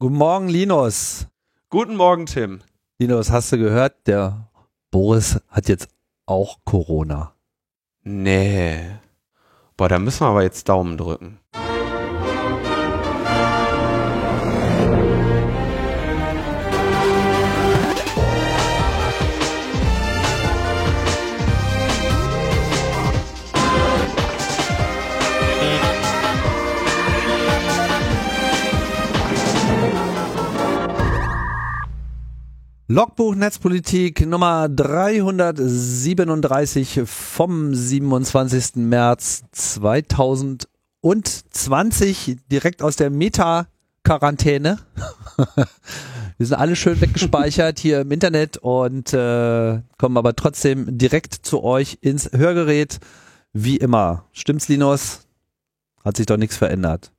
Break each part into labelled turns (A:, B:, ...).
A: Guten Morgen, Linus.
B: Guten Morgen, Tim.
A: Linus, hast du gehört, der Boris hat jetzt auch Corona.
B: Nee. Boah, da müssen wir aber jetzt Daumen drücken.
A: Logbuch Netzpolitik Nummer 337 vom 27. März 2020, direkt aus der Meta-Quarantäne. Wir sind alle schön weggespeichert hier im Internet und äh, kommen aber trotzdem direkt zu euch ins Hörgerät. Wie immer. Stimmt's, Linus? Hat sich doch nichts verändert.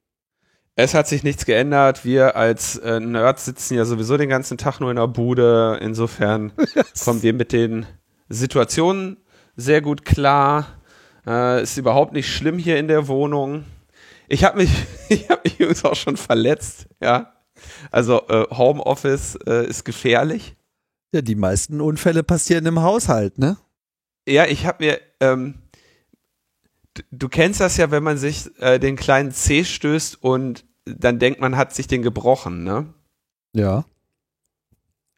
B: Es hat sich nichts geändert. Wir als äh, Nerds sitzen ja sowieso den ganzen Tag nur in der Bude. Insofern kommen wir mit den Situationen sehr gut klar. Äh, ist überhaupt nicht schlimm hier in der Wohnung. Ich habe mich, ich habe mich übrigens auch schon verletzt. Ja, also äh, Homeoffice äh, ist gefährlich.
A: Ja, die meisten Unfälle passieren im Haushalt, ne?
B: Ja, ich habe mir ähm, du kennst das ja, wenn man sich äh, den kleinen C stößt und dann denkt man, hat sich den gebrochen, ne?
A: Ja.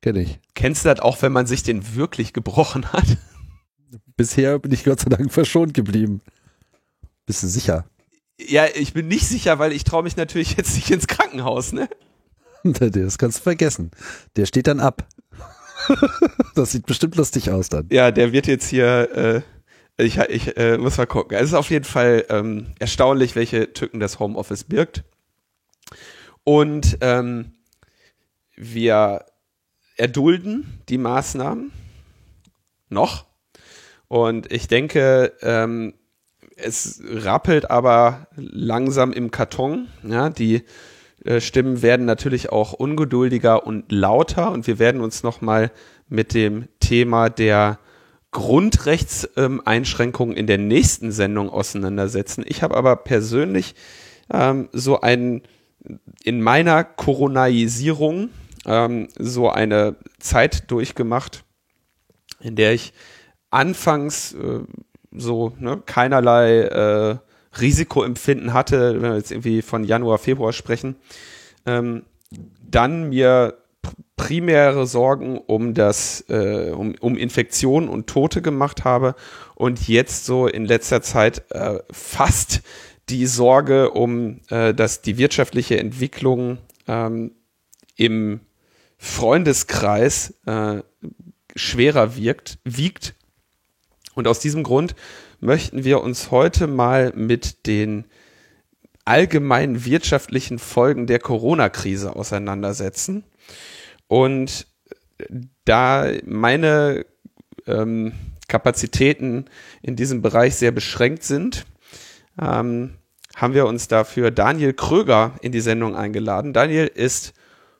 A: Kenn ich.
B: Kennst du das auch, wenn man sich den wirklich gebrochen hat?
A: Bisher bin ich Gott sei Dank verschont geblieben. Bist du sicher?
B: Ja, ich bin nicht sicher, weil ich traue mich natürlich jetzt nicht ins Krankenhaus, ne?
A: Das kannst du vergessen. Der steht dann ab. Das sieht bestimmt lustig aus dann.
B: Ja, der wird jetzt hier äh, ich, ich äh, muss mal gucken. Es ist auf jeden Fall ähm, erstaunlich, welche Tücken das Homeoffice birgt. Und ähm, wir erdulden die Maßnahmen noch. Und ich denke, ähm, es rappelt aber langsam im Karton. Ja, die äh, Stimmen werden natürlich auch ungeduldiger und lauter. Und wir werden uns nochmal mit dem Thema der Grundrechtseinschränkungen in der nächsten Sendung auseinandersetzen. Ich habe aber persönlich ähm, so ein in meiner Coronaisierung ähm, so eine Zeit durchgemacht, in der ich anfangs äh, so ne, keinerlei äh, Risikoempfinden hatte, wenn wir jetzt irgendwie von Januar, Februar sprechen, ähm, dann mir primäre Sorgen um das, äh, um, um Infektionen und Tote gemacht habe und jetzt so in letzter Zeit äh, fast die Sorge um, äh, dass die wirtschaftliche Entwicklung ähm, im Freundeskreis äh, schwerer wirkt, wiegt. Und aus diesem Grund möchten wir uns heute mal mit den allgemeinen wirtschaftlichen Folgen der Corona-Krise auseinandersetzen. Und da meine ähm, Kapazitäten in diesem Bereich sehr beschränkt sind, ähm, haben wir uns dafür Daniel Kröger in die Sendung eingeladen. Daniel ist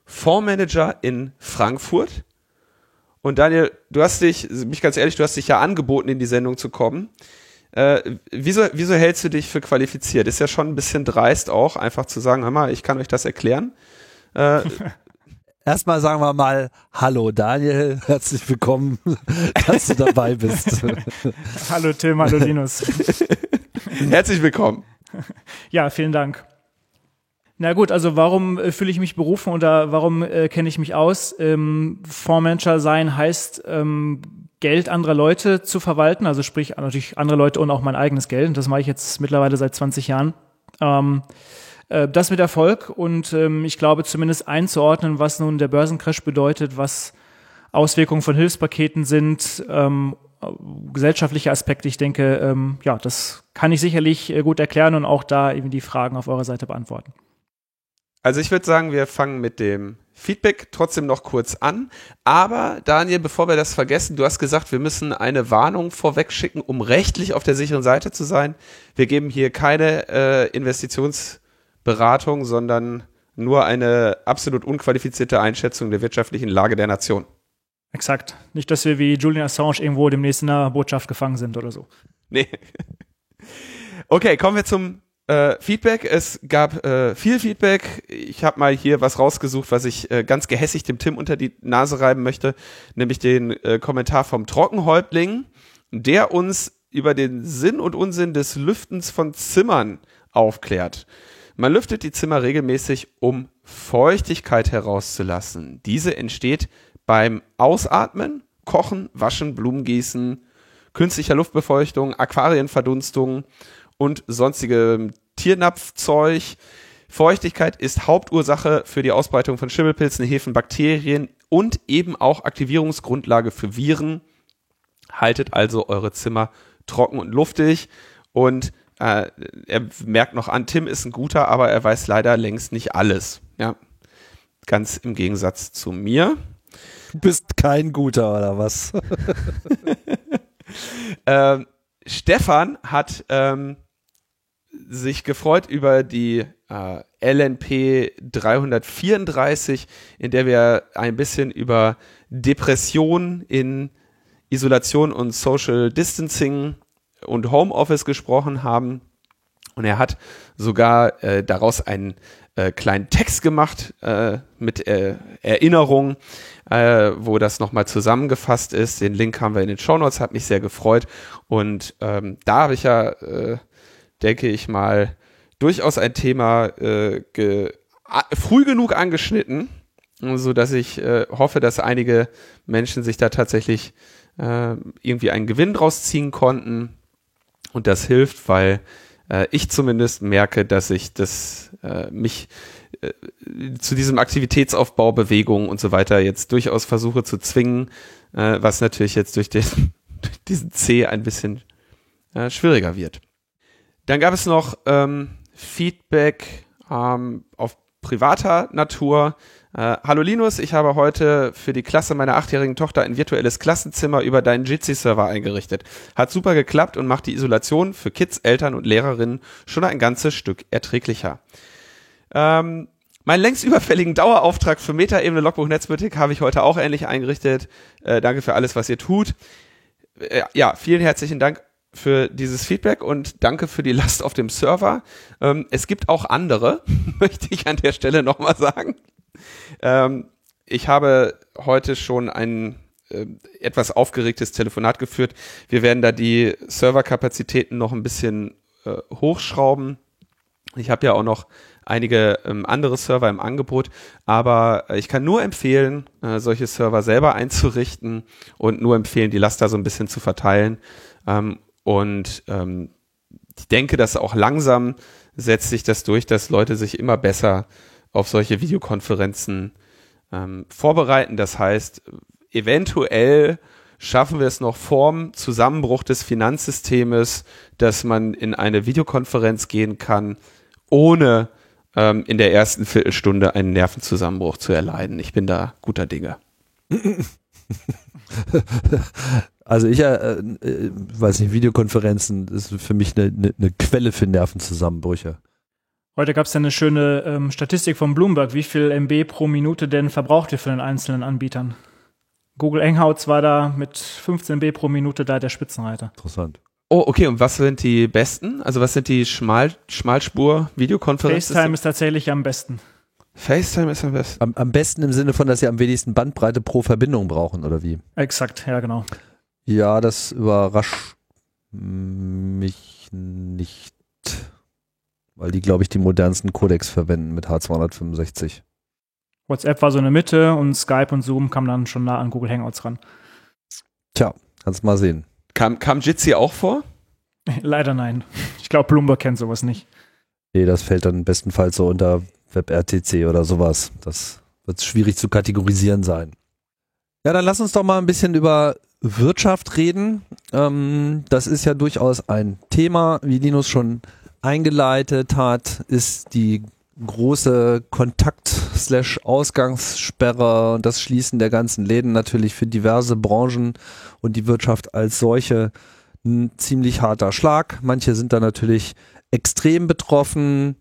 B: Fondsmanager in Frankfurt. Und Daniel, du hast dich, mich ganz ehrlich, du hast dich ja angeboten, in die Sendung zu kommen. Äh, wieso, wieso hältst du dich für qualifiziert? Ist ja schon ein bisschen dreist auch, einfach zu sagen, hör mal, ich kann euch das erklären. Äh,
A: Erstmal sagen wir mal Hallo Daniel, herzlich willkommen, dass du dabei bist.
C: hallo Tim, hallo Linus.
B: herzlich willkommen.
C: Ja, vielen Dank. Na gut, also warum äh, fühle ich mich berufen oder warum äh, kenne ich mich aus? Ähm, Fondsmanager sein heißt, ähm, Geld anderer Leute zu verwalten, also sprich natürlich andere Leute und auch mein eigenes Geld. Und das mache ich jetzt mittlerweile seit 20 Jahren. Ähm, äh, das mit Erfolg und ähm, ich glaube zumindest einzuordnen, was nun der Börsencrash bedeutet, was Auswirkungen von Hilfspaketen sind, ähm, gesellschaftliche Aspekte. Ich denke, ähm, ja, das kann ich sicherlich äh, gut erklären und auch da eben die Fragen auf eurer Seite beantworten.
B: Also ich würde sagen, wir fangen mit dem Feedback trotzdem noch kurz an. Aber Daniel, bevor wir das vergessen, du hast gesagt, wir müssen eine Warnung vorweg schicken, um rechtlich auf der sicheren Seite zu sein. Wir geben hier keine äh, Investitions- Beratung, sondern nur eine absolut unqualifizierte Einschätzung der wirtschaftlichen Lage der Nation.
C: Exakt. Nicht, dass wir wie Julian Assange irgendwo demnächst in einer Botschaft gefangen sind oder so.
B: Nee. Okay, kommen wir zum äh, Feedback. Es gab äh, viel Feedback. Ich habe mal hier was rausgesucht, was ich äh, ganz gehässig dem Tim unter die Nase reiben möchte, nämlich den äh, Kommentar vom Trockenhäuptling, der uns über den Sinn und Unsinn des Lüftens von Zimmern aufklärt. Man lüftet die Zimmer regelmäßig, um Feuchtigkeit herauszulassen. Diese entsteht beim Ausatmen, Kochen, Waschen, Blumengießen, künstlicher Luftbefeuchtung, Aquarienverdunstung und sonstige Tiernapfzeug. Feuchtigkeit ist Hauptursache für die Ausbreitung von Schimmelpilzen, Hefen, Bakterien und eben auch Aktivierungsgrundlage für Viren. Haltet also eure Zimmer trocken und luftig und äh, er merkt noch an, Tim ist ein guter, aber er weiß leider längst nicht alles. Ja, ganz im Gegensatz zu mir.
A: Du bist kein guter oder was?
B: ähm, Stefan hat ähm, sich gefreut über die äh, LNP 334, in der wir ein bisschen über Depression in Isolation und Social Distancing und Homeoffice gesprochen haben. Und er hat sogar äh, daraus einen äh, kleinen Text gemacht äh, mit äh, Erinnerungen, äh, wo das nochmal zusammengefasst ist. Den Link haben wir in den Show Notes, hat mich sehr gefreut. Und ähm, da habe ich ja, äh, denke ich mal, durchaus ein Thema früh genug angeschnitten, so dass ich hoffe, dass einige Menschen sich da tatsächlich irgendwie einen Gewinn draus ziehen konnten. Und das hilft, weil äh, ich zumindest merke, dass ich das äh, mich äh, zu diesem Aktivitätsaufbau, Bewegung und so weiter jetzt durchaus versuche zu zwingen, äh, was natürlich jetzt durch, den, diesen C ein bisschen äh, schwieriger wird. Dann gab es noch ähm, Feedback ähm, auf privater Natur. Äh, Hallo Linus, ich habe heute für die Klasse meiner achtjährigen Tochter ein virtuelles Klassenzimmer über deinen Jitsi-Server eingerichtet. Hat super geklappt und macht die Isolation für Kids, Eltern und Lehrerinnen schon ein ganzes Stück erträglicher. Ähm, meinen längst überfälligen Dauerauftrag für Metaebene Logbuch Netzpolitik habe ich heute auch ähnlich eingerichtet. Äh, danke für alles, was ihr tut. Äh, ja, vielen herzlichen Dank für dieses Feedback und danke für die Last auf dem Server. Ähm, es gibt auch andere, möchte ich an der Stelle nochmal sagen. Ähm, ich habe heute schon ein äh, etwas aufgeregtes Telefonat geführt. Wir werden da die Serverkapazitäten noch ein bisschen äh, hochschrauben. Ich habe ja auch noch einige ähm, andere Server im Angebot, aber ich kann nur empfehlen, äh, solche Server selber einzurichten und nur empfehlen, die Last da so ein bisschen zu verteilen. Ähm, und ähm, ich denke, dass auch langsam setzt sich das durch, dass Leute sich immer besser auf solche Videokonferenzen ähm, vorbereiten. Das heißt, eventuell schaffen wir es noch vorm Zusammenbruch des Finanzsystems, dass man in eine Videokonferenz gehen kann, ohne ähm, in der ersten Viertelstunde einen Nervenzusammenbruch zu erleiden. Ich bin da guter Dinge.
A: Also ich äh, äh, weiß nicht, Videokonferenzen ist für mich eine, eine, eine Quelle für Nervenzusammenbrüche.
C: Heute gab es ja eine schöne ähm, Statistik von Bloomberg, wie viel MB pro Minute denn verbraucht ihr von den einzelnen Anbietern. Google Hangouts war da mit 15 MB pro Minute da der Spitzenreiter.
A: Interessant.
B: Oh, okay. Und was sind die besten? Also was sind die Schmal Schmalspur-Videokonferenzen?
C: FaceTime ist tatsächlich am besten.
B: FaceTime ist am besten.
A: Am, am besten im Sinne von, dass sie am wenigsten Bandbreite pro Verbindung brauchen, oder wie?
C: Exakt, ja, genau.
A: Ja, das überrascht mich nicht, weil die, glaube ich, die modernsten Codecs verwenden mit H265.
C: WhatsApp war so eine Mitte und Skype und Zoom kamen dann schon nah an Google Hangouts ran.
A: Tja, kannst mal sehen.
B: Kam, kam Jitsi auch vor?
C: Leider nein. Ich glaube, Bloomberg kennt sowas nicht.
A: Nee, das fällt dann bestenfalls so unter WebRTC oder sowas. Das wird schwierig zu kategorisieren sein. Ja, dann lass uns doch mal ein bisschen über Wirtschaft reden. Ähm, das ist ja durchaus ein Thema, wie Linus schon eingeleitet hat, ist die große Kontakt-Ausgangssperre und das Schließen der ganzen Läden natürlich für diverse Branchen und die Wirtschaft als solche ein ziemlich harter Schlag. Manche sind da natürlich extrem betroffen,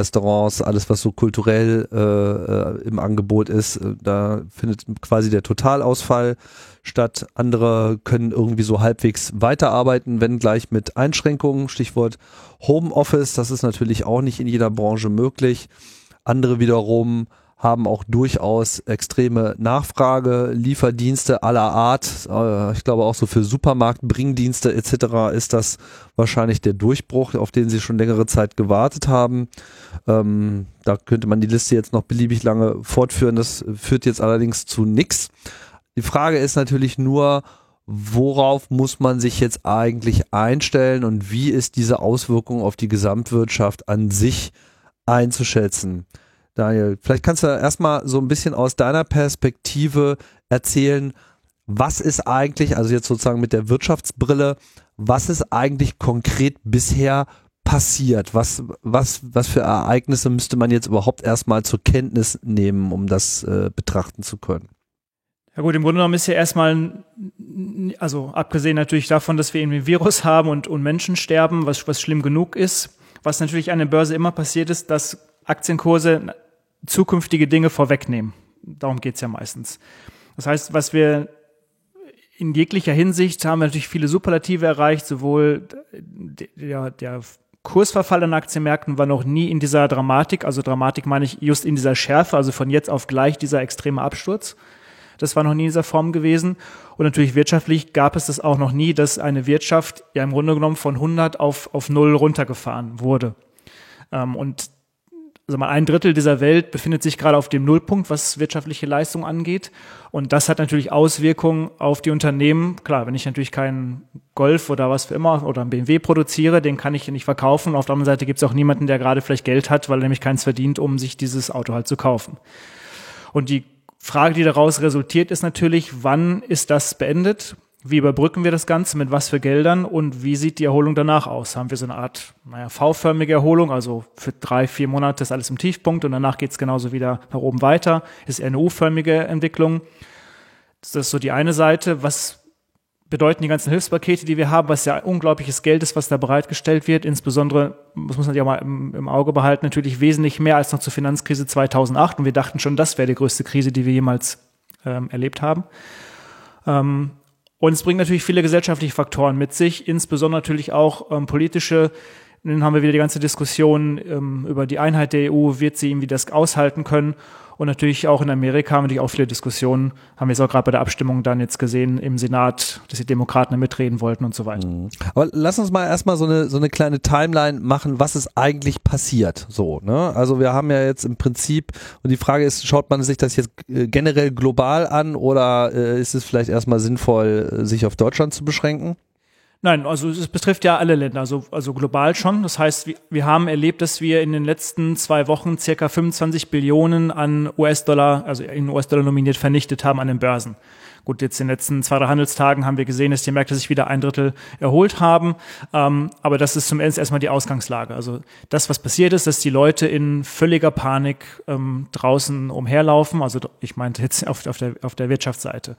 A: Restaurants, alles was so kulturell äh, äh, im Angebot ist, äh, da findet quasi der Totalausfall statt. Andere können irgendwie so halbwegs weiterarbeiten, wenn gleich mit Einschränkungen. Stichwort Homeoffice, das ist natürlich auch nicht in jeder Branche möglich. Andere wiederum haben auch durchaus extreme Nachfrage, Lieferdienste aller Art. Äh, ich glaube auch so für Supermarkt, Bringdienste etc. ist das wahrscheinlich der Durchbruch, auf den sie schon längere Zeit gewartet haben. Ähm, da könnte man die Liste jetzt noch beliebig lange fortführen. Das führt jetzt allerdings zu nichts. Die Frage ist natürlich nur, worauf muss man sich jetzt eigentlich einstellen und wie ist diese Auswirkung auf die Gesamtwirtschaft an sich einzuschätzen? Daniel, vielleicht kannst du erstmal so ein bisschen aus deiner Perspektive erzählen, was ist eigentlich, also jetzt sozusagen mit der Wirtschaftsbrille, was ist eigentlich konkret bisher passiert? Was, was, was für Ereignisse müsste man jetzt überhaupt erstmal zur Kenntnis nehmen, um das äh, betrachten zu können?
C: Ja gut, im Grunde genommen ist ja erstmal, also abgesehen natürlich davon, dass wir irgendwie ein Virus haben und, und Menschen sterben, was, was schlimm genug ist, was natürlich an der Börse immer passiert ist, dass Aktienkurse zukünftige Dinge vorwegnehmen. Darum geht's ja meistens. Das heißt, was wir in jeglicher Hinsicht haben wir natürlich viele Superlative erreicht, sowohl der, der Kursverfall an Aktienmärkten war noch nie in dieser Dramatik, also Dramatik meine ich just in dieser Schärfe, also von jetzt auf gleich dieser extreme Absturz. Das war noch nie in dieser Form gewesen. Und natürlich wirtschaftlich gab es das auch noch nie, dass eine Wirtschaft ja im Grunde genommen von 100 auf, auf 0 runtergefahren wurde. Ähm, und also mal ein Drittel dieser Welt befindet sich gerade auf dem Nullpunkt, was wirtschaftliche Leistung angeht. Und das hat natürlich Auswirkungen auf die Unternehmen. Klar, wenn ich natürlich keinen Golf oder was für immer oder einen BMW produziere, den kann ich nicht verkaufen. Auf der anderen Seite gibt es auch niemanden, der gerade vielleicht Geld hat, weil er nämlich keins verdient, um sich dieses Auto halt zu kaufen. Und die Frage, die daraus resultiert, ist natürlich, wann ist das beendet? Wie überbrücken wir das Ganze? Mit was für Geldern? Und wie sieht die Erholung danach aus? Haben wir so eine Art, naja, V-förmige Erholung? Also für drei, vier Monate ist alles im Tiefpunkt und danach geht es genauso wieder nach oben weiter. Ist eher eine U-förmige Entwicklung. Das ist so die eine Seite. Was bedeuten die ganzen Hilfspakete, die wir haben, was ja unglaubliches Geld ist, was da bereitgestellt wird. Insbesondere, das muss man ja mal im, im, Auge behalten, natürlich wesentlich mehr als noch zur Finanzkrise 2008. Und wir dachten schon, das wäre die größte Krise, die wir jemals ähm, erlebt haben. Ähm, und es bringt natürlich viele gesellschaftliche Faktoren mit sich, insbesondere natürlich auch ähm, politische dann haben wir wieder die ganze Diskussion ähm, über die Einheit der EU, wird sie irgendwie das aushalten können? Und natürlich auch in Amerika haben wir natürlich auch viele Diskussionen, haben wir es auch gerade bei der Abstimmung dann jetzt gesehen im Senat, dass die Demokraten mitreden wollten und so weiter. Mhm.
A: Aber lass uns mal erstmal so eine, so eine kleine Timeline machen, was ist eigentlich passiert, so, ne? Also wir haben ja jetzt im Prinzip, und die Frage ist, schaut man sich das jetzt äh, generell global an oder äh, ist es vielleicht erstmal sinnvoll, äh, sich auf Deutschland zu beschränken?
C: Nein, also es betrifft ja alle Länder, also, also global schon. Das heißt, wir, wir haben erlebt, dass wir in den letzten zwei Wochen circa 25 Billionen an US-Dollar, also in US-Dollar nominiert, vernichtet haben an den Börsen. Gut, jetzt in den letzten zwei, drei Handelstagen haben wir gesehen, dass die Märkte sich wieder ein Drittel erholt haben. Ähm, aber das ist zumindest erstmal die Ausgangslage. Also das, was passiert ist, dass die Leute in völliger Panik ähm, draußen umherlaufen. Also ich meinte jetzt auf, auf, der, auf der Wirtschaftsseite.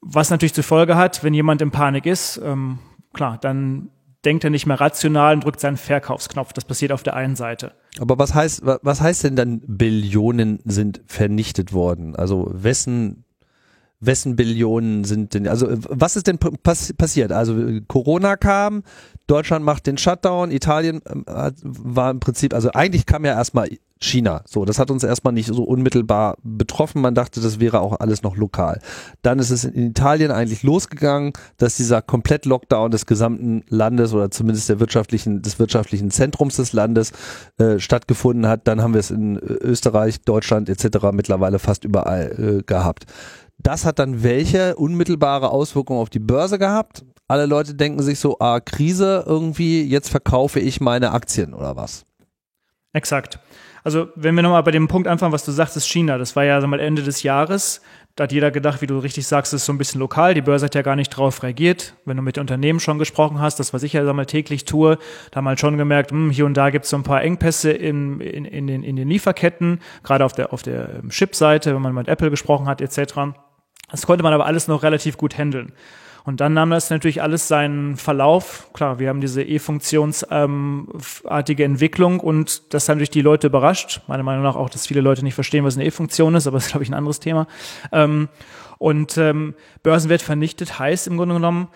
C: Was natürlich zur Folge hat, wenn jemand in Panik ist, ähm, klar, dann denkt er nicht mehr rational und drückt seinen Verkaufsknopf. Das passiert auf der einen Seite.
A: Aber was heißt, was heißt denn dann Billionen sind vernichtet worden? Also wessen, wessen Billionen sind denn, also was ist denn pass passiert? Also Corona kam, Deutschland macht den Shutdown, Italien äh, war im Prinzip, also eigentlich kam ja erstmal China. So, das hat uns erstmal nicht so unmittelbar betroffen. Man dachte, das wäre auch alles noch lokal. Dann ist es in Italien eigentlich losgegangen, dass dieser Komplett-Lockdown des gesamten Landes oder zumindest der wirtschaftlichen, des wirtschaftlichen Zentrums des Landes äh, stattgefunden hat. Dann haben wir es in Österreich, Deutschland etc. mittlerweile fast überall äh, gehabt. Das hat dann welche unmittelbare Auswirkungen auf die Börse gehabt? Alle Leute denken sich so, ah, Krise irgendwie, jetzt verkaufe ich meine Aktien oder was?
C: Exakt. Also wenn wir nochmal bei dem Punkt anfangen, was du sagst, ist China. Das war ja mal, Ende des Jahres. Da hat jeder gedacht, wie du richtig sagst, ist so ein bisschen lokal. Die Börse hat ja gar nicht drauf reagiert. Wenn du mit Unternehmen schon gesprochen hast, das was ich ja mal, täglich tue, da haben halt schon gemerkt, hm, hier und da gibt es so ein paar Engpässe in, in, in, den, in den Lieferketten, gerade auf der, auf der ähm, Chip-Seite, wenn man mit Apple gesprochen hat, etc. Das konnte man aber alles noch relativ gut handeln. Und dann nahm das natürlich alles seinen Verlauf. Klar, wir haben diese E-Funktionsartige ähm, Entwicklung und das hat natürlich die Leute überrascht. Meiner Meinung nach auch, dass viele Leute nicht verstehen, was eine E-Funktion ist, aber das ist, glaube ich, ein anderes Thema. Ähm, und ähm, Börsenwert vernichtet heißt im Grunde genommen,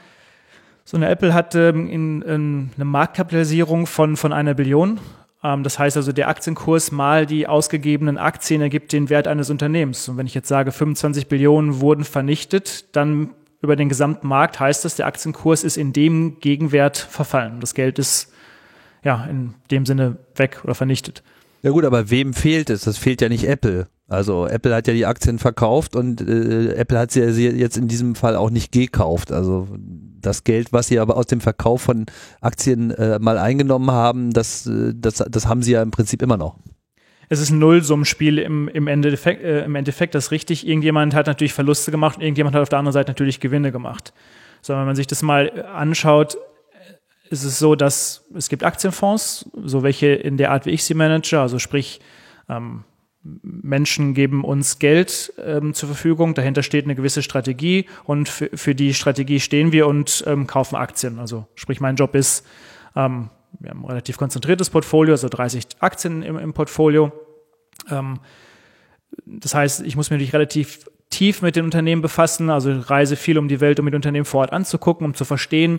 C: so eine Apple hat ähm, in, in eine Marktkapitalisierung von, von einer Billion. Ähm, das heißt also, der Aktienkurs mal die ausgegebenen Aktien ergibt den Wert eines Unternehmens. Und wenn ich jetzt sage, 25 Billionen wurden vernichtet, dann über den gesamten Markt heißt das, der Aktienkurs ist in dem Gegenwert verfallen. Das Geld ist ja in dem Sinne weg oder vernichtet.
A: Ja gut, aber wem fehlt es? Das fehlt ja nicht Apple. Also Apple hat ja die Aktien verkauft und äh, Apple hat sie jetzt in diesem Fall auch nicht gekauft. Also das Geld, was sie aber aus dem Verkauf von Aktien äh, mal eingenommen haben, das, äh, das, das haben sie ja im Prinzip immer noch
C: es ist ein Nullsummenspiel im, im, Endeffekt, äh, im Endeffekt, das ist richtig. Irgendjemand hat natürlich Verluste gemacht und irgendjemand hat auf der anderen Seite natürlich Gewinne gemacht. So, wenn man sich das mal anschaut, ist es so, dass es gibt Aktienfonds, so welche in der Art, wie ich sie manage, also sprich, ähm, Menschen geben uns Geld ähm, zur Verfügung, dahinter steht eine gewisse Strategie und für, die Strategie stehen wir und ähm, kaufen Aktien. Also sprich, mein Job ist, ähm, wir haben ein relativ konzentriertes Portfolio, also 30 Aktien im, im Portfolio. Ähm, das heißt, ich muss mich natürlich relativ tief mit den Unternehmen befassen, also reise viel um die Welt, um die Unternehmen vor Ort anzugucken, um zu verstehen,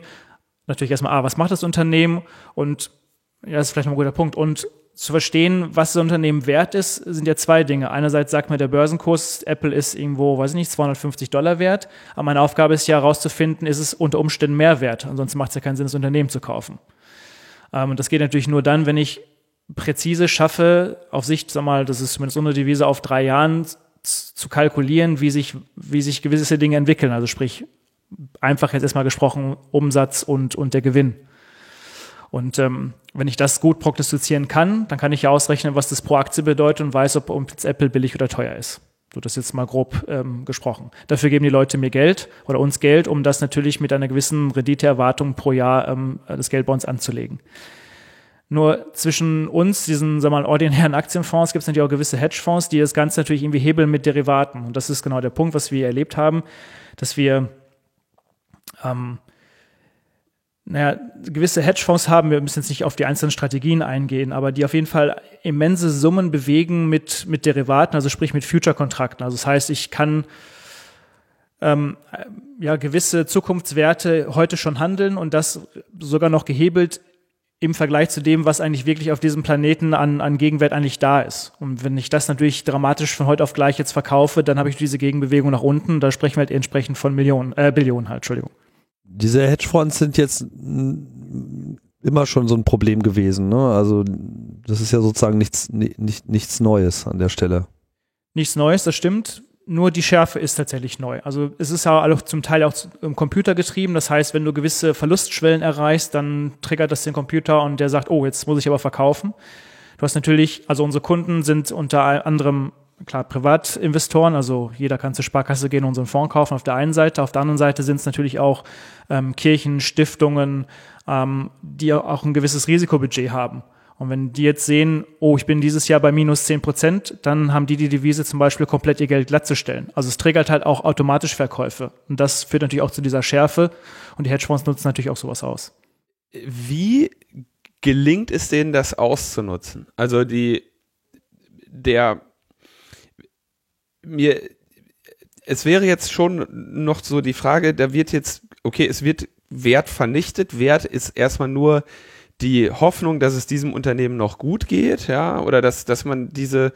C: natürlich erstmal, ah, was macht das Unternehmen und ja, das ist vielleicht mal ein guter Punkt. Und zu verstehen, was das Unternehmen wert ist, sind ja zwei Dinge. Einerseits sagt mir der Börsenkurs, Apple ist irgendwo, weiß ich nicht, 250 Dollar wert. Aber meine Aufgabe ist ja herauszufinden, ist es unter Umständen mehr wert. Ansonsten macht es ja keinen Sinn, das Unternehmen zu kaufen. Ähm, und das geht natürlich nur dann, wenn ich präzise schaffe, auf Sicht, sag mal, das ist zumindest unsere Devise, auf drei Jahren zu kalkulieren, wie sich, wie sich gewisse Dinge entwickeln. Also sprich, einfach jetzt erstmal gesprochen, Umsatz und, und der Gewinn. Und ähm, wenn ich das gut prognostizieren kann, dann kann ich ja ausrechnen, was das pro Aktie bedeutet und weiß, ob Apple billig oder teuer ist. So, das jetzt mal grob ähm, gesprochen. Dafür geben die Leute mir Geld oder uns Geld, um das natürlich mit einer gewissen Renditeerwartung pro Jahr ähm, das Geld bei uns anzulegen. Nur zwischen uns, diesen sagen wir mal, ordinären Aktienfonds, gibt es natürlich auch gewisse Hedgefonds, die das Ganze natürlich irgendwie hebeln mit Derivaten. Und das ist genau der Punkt, was wir erlebt haben, dass wir ähm, naja, gewisse Hedgefonds haben, wir müssen jetzt nicht auf die einzelnen Strategien eingehen, aber die auf jeden Fall immense Summen bewegen mit, mit Derivaten, also sprich mit Future-Kontrakten. Also das heißt, ich kann ähm, ja gewisse Zukunftswerte heute schon handeln und das sogar noch gehebelt im Vergleich zu dem, was eigentlich wirklich auf diesem Planeten an, an Gegenwert eigentlich da ist. Und wenn ich das natürlich dramatisch von heute auf gleich jetzt verkaufe, dann habe ich diese Gegenbewegung nach unten. Da sprechen wir halt entsprechend von Millionen, äh, Billionen halt, Entschuldigung
A: diese Hedgefonds sind jetzt immer schon so ein Problem gewesen. Ne? Also das ist ja sozusagen nichts, nicht, nichts Neues an der Stelle.
C: Nichts Neues, das stimmt. Nur die Schärfe ist tatsächlich neu. Also es ist ja auch zum Teil auch im Computer getrieben. Das heißt, wenn du gewisse Verlustschwellen erreichst, dann triggert das den Computer und der sagt, oh, jetzt muss ich aber verkaufen. Du hast natürlich, also unsere Kunden sind unter anderem klar Privatinvestoren, also jeder kann zur Sparkasse gehen und einen Fonds kaufen auf der einen Seite. Auf der anderen Seite sind es natürlich auch ähm, Kirchen, Stiftungen, ähm, die auch ein gewisses Risikobudget haben. Und wenn die jetzt sehen, oh, ich bin dieses Jahr bei minus zehn Prozent, dann haben die die Devise zum Beispiel komplett ihr Geld glatt zu stellen. Also es triggert halt auch automatisch Verkäufe. Und das führt natürlich auch zu dieser Schärfe. Und die Hedgefonds nutzen natürlich auch sowas aus.
B: Wie gelingt es denen, das auszunutzen? Also die, der mir, es wäre jetzt schon noch so die Frage, da wird jetzt, okay, es wird Wert vernichtet. Wert ist erstmal nur die Hoffnung, dass es diesem Unternehmen noch gut geht, ja, oder dass, dass man diese,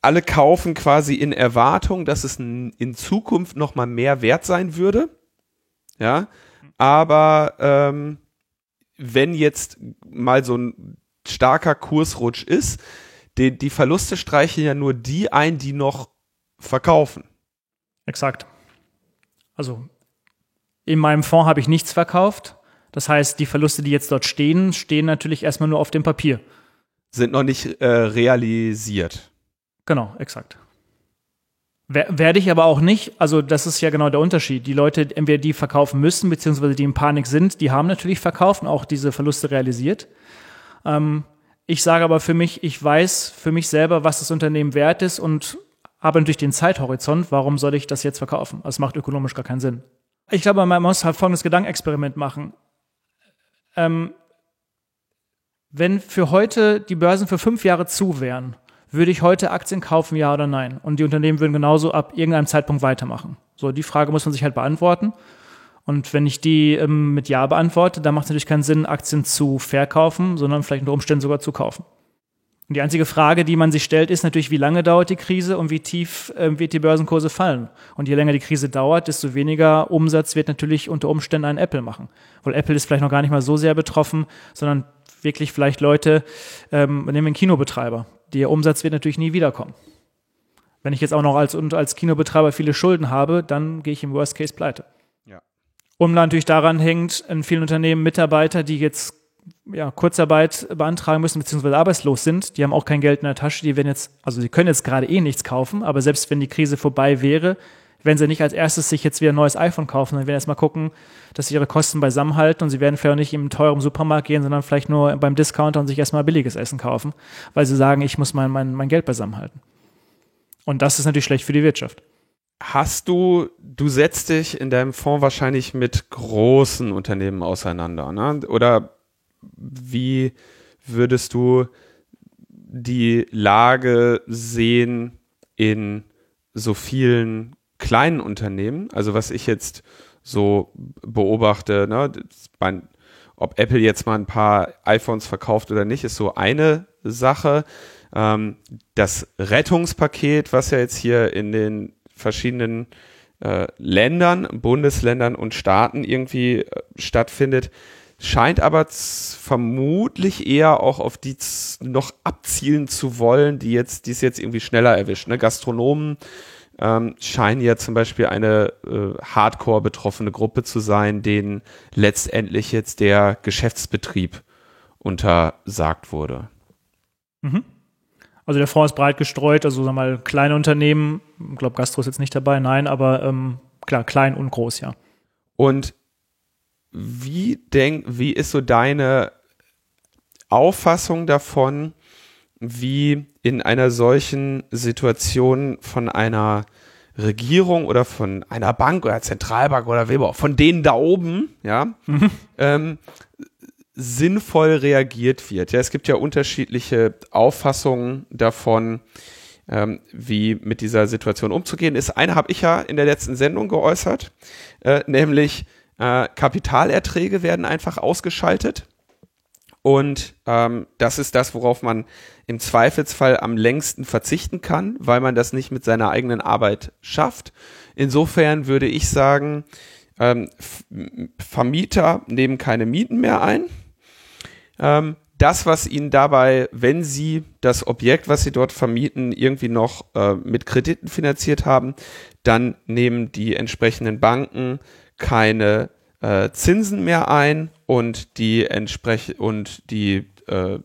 B: alle kaufen quasi in Erwartung, dass es in Zukunft noch mal mehr wert sein würde, ja, aber ähm, wenn jetzt mal so ein starker Kursrutsch ist, die, die Verluste streichen ja nur die ein, die noch verkaufen.
C: Exakt. Also in meinem Fonds habe ich nichts verkauft. Das heißt, die Verluste, die jetzt dort stehen, stehen natürlich erstmal nur auf dem Papier.
B: Sind noch nicht äh, realisiert.
C: Genau, exakt. Werde ich aber auch nicht, also das ist ja genau der Unterschied. Die Leute, entweder die verkaufen müssen, beziehungsweise die in Panik sind, die haben natürlich verkauft und auch diese Verluste realisiert. Ähm, ich sage aber für mich, ich weiß für mich selber, was das Unternehmen wert ist und aber durch den Zeithorizont, warum soll ich das jetzt verkaufen? Es macht ökonomisch gar keinen Sinn. ich glaube, man muss halt folgendes Gedankenexperiment machen. Ähm, wenn für heute die Börsen für fünf Jahre zu wären, würde ich heute Aktien kaufen, ja oder nein? Und die Unternehmen würden genauso ab irgendeinem Zeitpunkt weitermachen. So, die Frage muss man sich halt beantworten. Und wenn ich die ähm, mit Ja beantworte, dann macht es natürlich keinen Sinn, Aktien zu verkaufen, sondern vielleicht unter Umständen sogar zu kaufen. Und die einzige Frage, die man sich stellt, ist natürlich, wie lange dauert die Krise und wie tief äh, wird die Börsenkurse fallen. Und je länger die Krise dauert, desto weniger Umsatz wird natürlich unter Umständen ein Apple machen. Weil Apple ist vielleicht noch gar nicht mal so sehr betroffen, sondern wirklich vielleicht Leute, ähm, nehmen einen Kinobetreiber. Der Umsatz wird natürlich nie wiederkommen. Wenn ich jetzt auch noch als, als Kinobetreiber viele Schulden habe, dann gehe ich im Worst Case pleite. Ja. Und natürlich daran hängt in vielen Unternehmen Mitarbeiter, die jetzt ja, Kurzarbeit beantragen müssen, beziehungsweise arbeitslos sind, die haben auch kein Geld in der Tasche, die werden jetzt, also sie können jetzt gerade eh nichts kaufen, aber selbst wenn die Krise vorbei wäre, werden sie nicht als erstes sich jetzt wieder ein neues iPhone kaufen, dann werden erstmal gucken, dass sie ihre Kosten beisammen halten und sie werden vielleicht nicht im teuren Supermarkt gehen, sondern vielleicht nur beim Discounter und sich erstmal billiges Essen kaufen, weil sie sagen, ich muss mein, mein, mein Geld beisammen halten. Und das ist natürlich schlecht für die Wirtschaft.
B: Hast du, du setzt dich in deinem Fonds wahrscheinlich mit großen Unternehmen auseinander, ne? Oder wie würdest du die Lage sehen in so vielen kleinen Unternehmen? Also was ich jetzt so beobachte, ne, bei, ob Apple jetzt mal ein paar iPhones verkauft oder nicht, ist so eine Sache. Ähm, das Rettungspaket, was ja jetzt hier in den verschiedenen äh, Ländern, Bundesländern und Staaten irgendwie äh, stattfindet, scheint aber vermutlich eher auch auf die noch abzielen zu wollen, die jetzt, die es jetzt irgendwie schneller erwischt. Ne? Gastronomen ähm, scheinen ja zum Beispiel eine äh, hardcore betroffene Gruppe zu sein, denen letztendlich jetzt der Geschäftsbetrieb untersagt wurde.
C: Mhm. Also der Fonds ist breit gestreut, also sagen wir mal kleine Unternehmen, ich glaube Gastro ist jetzt nicht dabei, nein, aber ähm, klar, klein und groß, ja.
B: Und wie denk, wie ist so deine Auffassung davon, wie in einer solchen Situation von einer Regierung oder von einer Bank oder Zentralbank oder Weber, von denen da oben, ja, mhm. ähm, sinnvoll reagiert wird. Ja, es gibt ja unterschiedliche Auffassungen davon, ähm, wie mit dieser Situation umzugehen ist. Eine habe ich ja in der letzten Sendung geäußert, äh, nämlich äh, Kapitalerträge werden einfach ausgeschaltet. Und ähm, das ist das, worauf man im Zweifelsfall am längsten verzichten kann, weil man das nicht mit seiner eigenen Arbeit schafft. Insofern würde ich sagen, ähm, Vermieter nehmen keine Mieten mehr ein. Ähm, das, was ihnen dabei, wenn sie das Objekt, was sie dort vermieten, irgendwie noch äh, mit Krediten finanziert haben, dann nehmen die entsprechenden Banken keine äh, Zinsen mehr ein und die entsprech und die äh,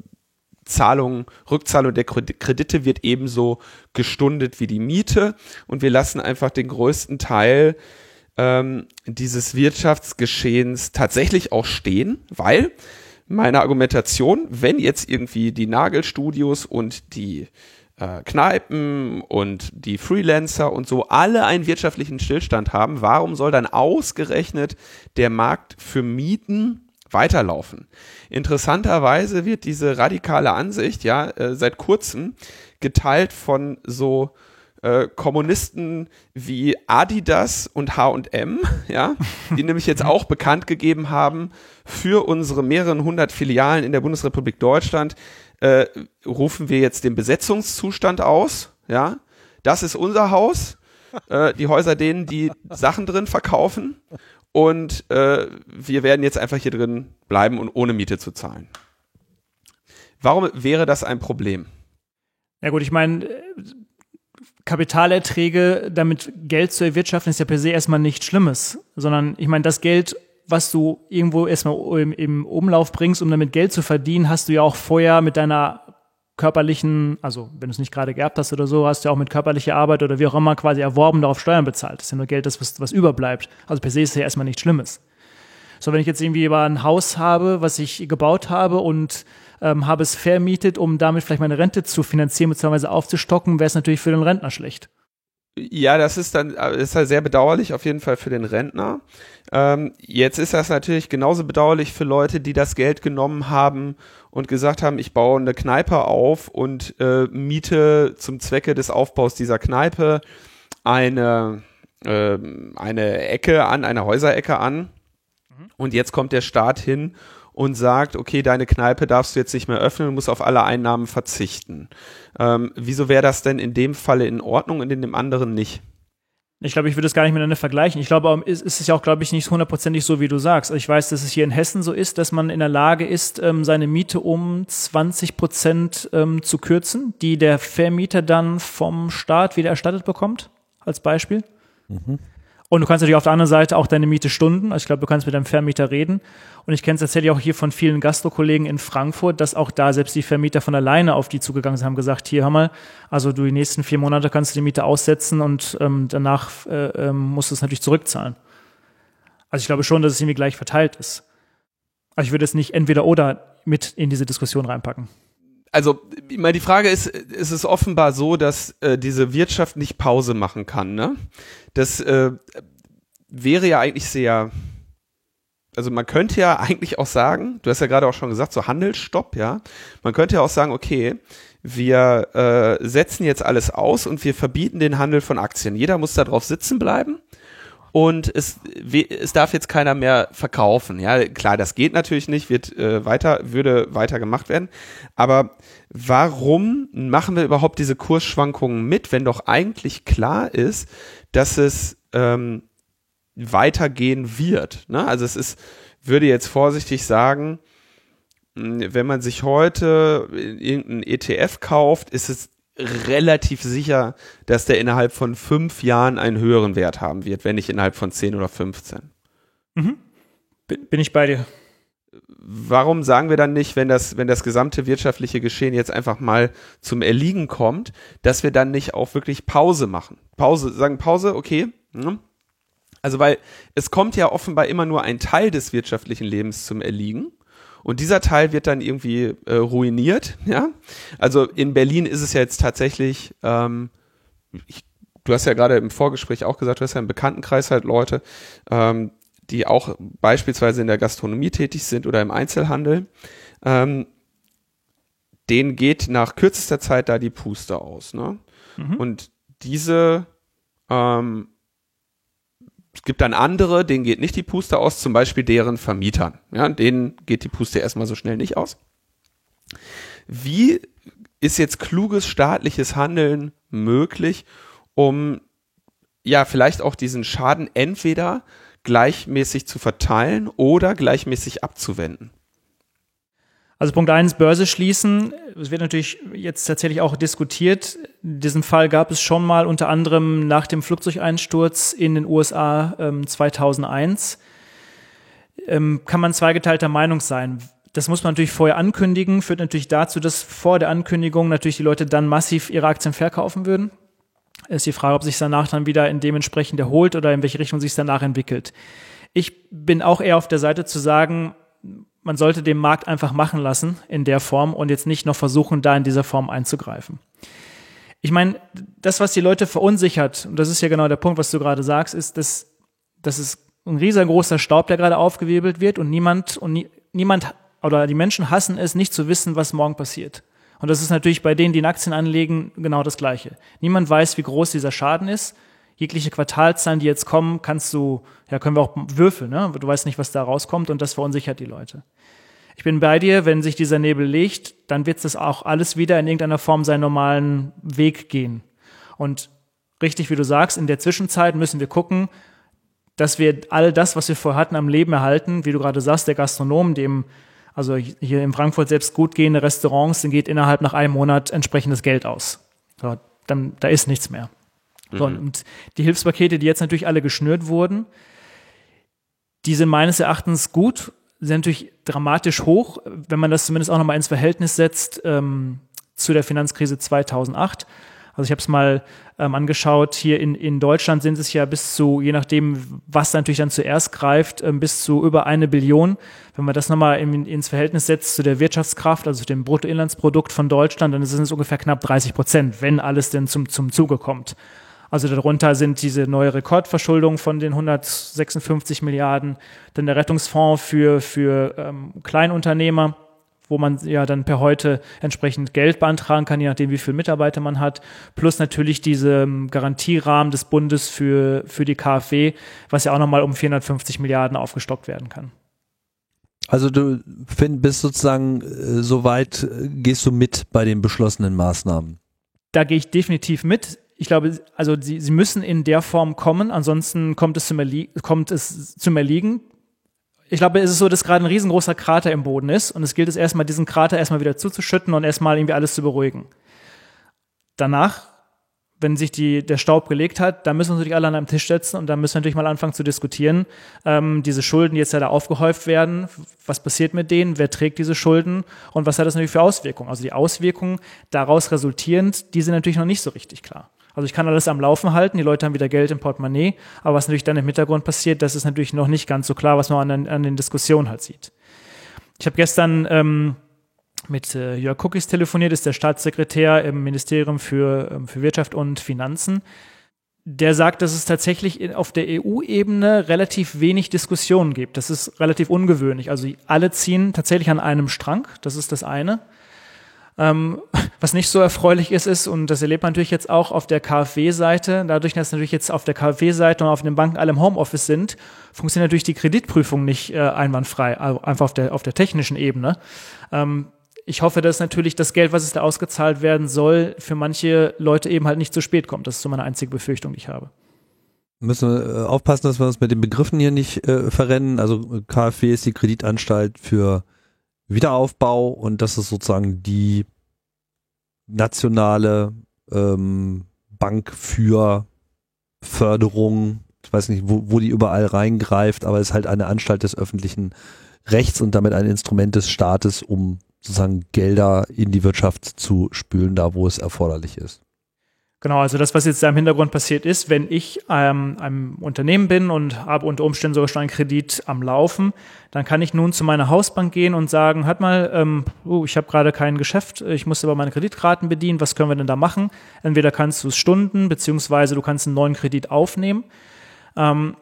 B: Zahlung, Rückzahlung der Kredite wird ebenso gestundet wie die Miete. Und wir lassen einfach den größten Teil ähm, dieses Wirtschaftsgeschehens tatsächlich auch stehen, weil meine Argumentation, wenn jetzt irgendwie die Nagelstudios und die äh, Kneipen und die Freelancer und so alle einen wirtschaftlichen Stillstand haben, warum soll dann ausgerechnet der Markt für Mieten weiterlaufen? Interessanterweise wird diese radikale Ansicht ja äh, seit kurzem geteilt von so äh, Kommunisten wie Adidas und H&M, ja, die nämlich jetzt auch bekannt gegeben haben, für unsere mehreren hundert Filialen in der Bundesrepublik Deutschland äh, rufen wir jetzt den Besetzungszustand aus, ja. Das ist unser Haus, äh, die Häuser, denen die Sachen drin verkaufen und äh, wir werden jetzt einfach hier drin bleiben und ohne Miete zu zahlen. Warum wäre das ein Problem?
C: Ja gut, ich meine, Kapitalerträge, damit Geld zu erwirtschaften, ist ja per se erstmal nichts Schlimmes, sondern ich meine, das Geld, was du irgendwo erstmal im, im Umlauf bringst, um damit Geld zu verdienen, hast du ja auch vorher mit deiner körperlichen, also wenn du es nicht gerade geerbt hast oder so, hast du ja auch mit körperlicher Arbeit oder wie auch immer quasi erworben, darauf Steuern bezahlt. Das ist ja nur Geld, das was, was überbleibt. Also per se ist es ja erstmal nichts Schlimmes. So, wenn ich jetzt irgendwie über ein Haus habe, was ich gebaut habe und ähm, habe es vermietet, um damit vielleicht meine Rente zu finanzieren bzw. aufzustocken, wäre es natürlich für den Rentner schlecht.
B: Ja, das ist dann das ist halt sehr bedauerlich auf jeden Fall für den Rentner. Ähm, jetzt ist das natürlich genauso bedauerlich für Leute, die das Geld genommen haben und gesagt haben, ich baue eine Kneipe auf und äh, miete zum Zwecke des Aufbaus dieser Kneipe eine äh, eine Ecke an, eine Häuserecke an. Mhm. Und jetzt kommt der Staat hin und sagt, okay, deine Kneipe darfst du jetzt nicht mehr öffnen, du musst auf alle Einnahmen verzichten. Ähm, wieso wäre das denn in dem Falle in Ordnung und in dem anderen nicht?
C: Ich glaube, ich würde es gar nicht miteinander vergleichen. Ich glaube, es ist ja auch, glaube ich, nicht hundertprozentig so, wie du sagst. Ich weiß, dass es hier in Hessen so ist, dass man in der Lage ist, ähm, seine Miete um 20 Prozent ähm, zu kürzen, die der Vermieter dann vom Staat wieder erstattet bekommt, als Beispiel. Mhm. Und du kannst natürlich auf der anderen Seite auch deine Miete stunden. Also ich glaube, du kannst mit deinem Vermieter reden. Und ich kenne es tatsächlich auch hier von vielen Gastrokollegen in Frankfurt, dass auch da selbst die Vermieter von alleine auf die zugegangen sind, haben gesagt, hier hör mal, also du die nächsten vier Monate kannst du die Miete aussetzen und ähm, danach äh, ähm, musst du es natürlich zurückzahlen. Also ich glaube schon, dass es irgendwie gleich verteilt ist. Also ich würde es nicht entweder oder mit in diese Diskussion reinpacken
B: also ich meine, die Frage ist, ist es offenbar so, dass äh, diese Wirtschaft nicht Pause machen kann, ne? Das äh, wäre ja eigentlich sehr, also man könnte ja eigentlich auch sagen, du hast ja gerade auch schon gesagt, so Handelsstopp, ja. Man könnte ja auch sagen, okay, wir äh, setzen jetzt alles aus und wir verbieten den Handel von Aktien. Jeder muss da drauf sitzen bleiben und es, es darf jetzt keiner mehr verkaufen. Ja, klar, das geht natürlich nicht, wird äh, weiter, würde weiter gemacht werden. Aber warum machen wir überhaupt diese Kursschwankungen mit, wenn doch eigentlich klar ist, dass es ähm, weitergehen wird? Ne? Also es ist, würde jetzt vorsichtig sagen, wenn man sich heute irgendeinen ETF kauft, ist es relativ sicher, dass der innerhalb von fünf Jahren einen höheren Wert haben wird, wenn nicht innerhalb von zehn oder 15.
C: Mhm. Bin ich bei dir.
B: Warum sagen wir dann nicht, wenn das, wenn das gesamte wirtschaftliche Geschehen jetzt einfach mal zum Erliegen kommt, dass wir dann nicht auch wirklich Pause machen? Pause, sagen Pause, okay. Hm. Also, weil es kommt ja offenbar immer nur ein Teil des wirtschaftlichen Lebens zum Erliegen. Und dieser Teil wird dann irgendwie äh, ruiniert, ja. Also in Berlin ist es ja jetzt tatsächlich, ähm, ich, du hast ja gerade im Vorgespräch auch gesagt, du hast ja im Bekanntenkreis halt Leute, ähm, die auch beispielsweise in der Gastronomie tätig sind oder im Einzelhandel. Ähm, denen geht nach kürzester Zeit da die Puste aus. Ne? Mhm. Und diese ähm, es gibt dann andere, denen geht nicht die Puste aus, zum Beispiel deren Vermietern. Ja, denen geht die Puste erstmal so schnell nicht aus. Wie ist jetzt kluges staatliches Handeln möglich, um ja vielleicht auch diesen Schaden entweder gleichmäßig zu verteilen oder gleichmäßig abzuwenden?
C: Also Punkt eins, Börse schließen. Es wird natürlich jetzt tatsächlich auch diskutiert. Diesen Fall gab es schon mal unter anderem nach dem Flugzeugeinsturz in den USA ähm, 2001. Ähm, kann man zweigeteilter Meinung sein. Das muss man natürlich vorher ankündigen, führt natürlich dazu, dass vor der Ankündigung natürlich die Leute dann massiv ihre Aktien verkaufen würden. Ist die Frage, ob sich danach dann wieder in dementsprechend erholt oder in welche Richtung sich danach entwickelt. Ich bin auch eher auf der Seite zu sagen, man sollte den Markt einfach machen lassen in der Form und jetzt nicht noch versuchen, da in dieser Form einzugreifen. Ich meine, das, was die Leute verunsichert, und das ist ja genau der Punkt, was du gerade sagst, ist, dass, dass es ein riesengroßer Staub, der gerade aufgewirbelt wird und niemand, und nie, niemand, oder die Menschen hassen es, nicht zu wissen, was morgen passiert. Und das ist natürlich bei denen, die in Aktien anlegen, genau das Gleiche. Niemand weiß, wie groß dieser Schaden ist jegliche Quartalzahlen, die jetzt kommen, kannst du, ja, können wir auch würfeln, ne? Du weißt nicht, was da rauskommt und das verunsichert die Leute. Ich bin bei dir, wenn sich dieser Nebel legt, dann wird es auch alles wieder in irgendeiner Form seinen normalen Weg gehen. Und richtig, wie du sagst, in der Zwischenzeit müssen wir gucken, dass wir all das, was wir vorher hatten, am Leben erhalten. Wie du gerade sagst, der Gastronom, dem, also hier in Frankfurt selbst gut gehende Restaurants, den geht innerhalb nach einem Monat entsprechendes Geld aus. So, dann, da ist nichts mehr. So, mhm. Und die Hilfspakete, die jetzt natürlich alle geschnürt wurden, die sind meines Erachtens gut, sind natürlich dramatisch hoch, wenn man das zumindest auch nochmal ins Verhältnis setzt ähm, zu der Finanzkrise 2008. Also ich habe es mal ähm, angeschaut, hier in, in Deutschland sind es ja bis zu, je nachdem, was natürlich dann zuerst greift, ähm, bis zu über eine Billion. Wenn man das nochmal in, ins Verhältnis setzt zu der Wirtschaftskraft, also dem Bruttoinlandsprodukt von Deutschland, dann sind es ungefähr knapp 30 Prozent, wenn alles denn zum, zum Zuge kommt. Also darunter sind diese neue Rekordverschuldung von den 156 Milliarden, dann der Rettungsfonds für, für ähm, Kleinunternehmer, wo man ja dann per heute entsprechend Geld beantragen kann, je nachdem, wie viele Mitarbeiter man hat, plus natürlich diese ähm, Garantierahmen des Bundes für, für die KfW, was ja auch nochmal um 450 Milliarden aufgestockt werden kann.
A: Also du find, bist sozusagen äh, so weit, äh, gehst du mit bei den beschlossenen Maßnahmen?
C: Da gehe ich definitiv mit. Ich glaube, also sie, sie müssen in der Form kommen, ansonsten kommt es zum, Erlie kommt es zum Erliegen. Ich glaube, es ist so, dass gerade ein riesengroßer Krater im Boden ist und es gilt es erstmal, diesen Krater erstmal wieder zuzuschütten und erstmal irgendwie alles zu beruhigen. Danach wenn sich die, der Staub gelegt hat, dann müssen wir natürlich alle an einem Tisch setzen und dann müssen wir natürlich mal anfangen zu diskutieren. Ähm, diese Schulden, die jetzt ja da aufgehäuft werden, was passiert mit denen, wer trägt diese Schulden und was hat das natürlich für Auswirkungen? Also die Auswirkungen daraus resultierend, die sind natürlich noch nicht so richtig klar. Also ich kann alles am Laufen halten, die Leute haben wieder Geld im Portemonnaie, aber was natürlich dann im Hintergrund passiert, das ist natürlich noch nicht ganz so klar, was man an, an den Diskussionen halt sieht. Ich habe gestern ähm, mit äh, Jörg Cookies telefoniert, ist der Staatssekretär im Ministerium für, ähm, für Wirtschaft und Finanzen. Der sagt, dass es tatsächlich auf der EU-Ebene relativ wenig Diskussionen gibt. Das ist relativ ungewöhnlich. Also alle ziehen tatsächlich an einem Strang. Das ist das eine. Ähm, was nicht so erfreulich ist, ist, und das erlebt man natürlich jetzt auch auf der KfW-Seite, dadurch, dass natürlich jetzt auf der KfW-Seite und auf den Banken alle im Homeoffice sind, funktioniert natürlich die Kreditprüfung nicht äh, einwandfrei, also einfach auf der, auf der technischen Ebene. Ähm, ich hoffe, dass natürlich das Geld, was es da ausgezahlt werden soll, für manche Leute eben halt nicht zu spät kommt. Das ist so meine einzige Befürchtung, die ich habe.
A: Müssen wir äh, aufpassen, dass wir uns mit den Begriffen hier nicht äh, verrennen. Also KfW ist die Kreditanstalt für Wiederaufbau und das ist sozusagen die nationale ähm, Bank für Förderung. Ich weiß nicht, wo, wo die überall reingreift, aber es ist halt eine Anstalt des öffentlichen Rechts und damit ein Instrument des Staates, um sozusagen Gelder in die Wirtschaft zu spülen, da wo es erforderlich ist.
C: Genau, also das, was jetzt da im Hintergrund passiert ist, wenn ich ähm, einem Unternehmen bin und habe unter Umständen sogar schon einen Kredit am Laufen, dann kann ich nun zu meiner Hausbank gehen und sagen, hat mal, ähm, oh, ich habe gerade kein Geschäft, ich muss aber meine Kreditraten bedienen, was können wir denn da machen? Entweder kannst du es Stunden, beziehungsweise du kannst einen neuen Kredit aufnehmen. Ähm,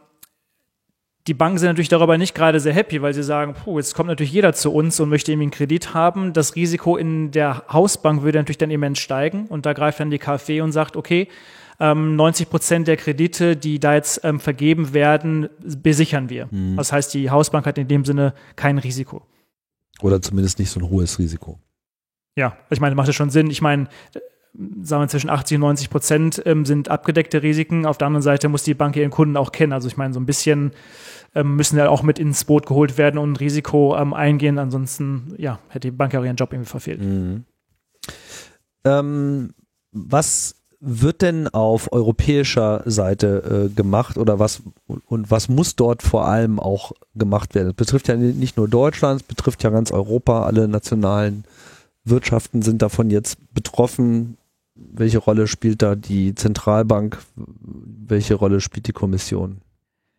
C: die Banken sind natürlich darüber nicht gerade sehr happy, weil sie sagen, puh, jetzt kommt natürlich jeder zu uns und möchte irgendwie einen Kredit haben. Das Risiko in der Hausbank würde natürlich dann immens steigen und da greift dann die KfW und sagt, okay, 90 ähm, Prozent der Kredite, die da jetzt ähm, vergeben werden, besichern wir. Mhm. Das heißt, die Hausbank hat in dem Sinne kein Risiko.
A: Oder zumindest nicht so ein hohes Risiko.
C: Ja, ich meine, macht das schon Sinn. Ich meine, sagen wir zwischen 80 und 90 Prozent ähm, sind abgedeckte Risiken. Auf der anderen Seite muss die Bank ihren Kunden auch kennen. Also ich meine, so ein bisschen ähm, müssen ja auch mit ins Boot geholt werden und ein Risiko ähm, eingehen. Ansonsten, ja, hätte die Bank ja ihren Job irgendwie verfehlt. Mhm.
A: Ähm, was wird denn auf europäischer Seite äh, gemacht oder was und was muss dort vor allem auch gemacht werden? Das betrifft ja nicht nur Deutschland, es betrifft ja ganz Europa, alle nationalen Wirtschaften sind davon jetzt betroffen welche Rolle spielt da die Zentralbank? Welche Rolle spielt die Kommission?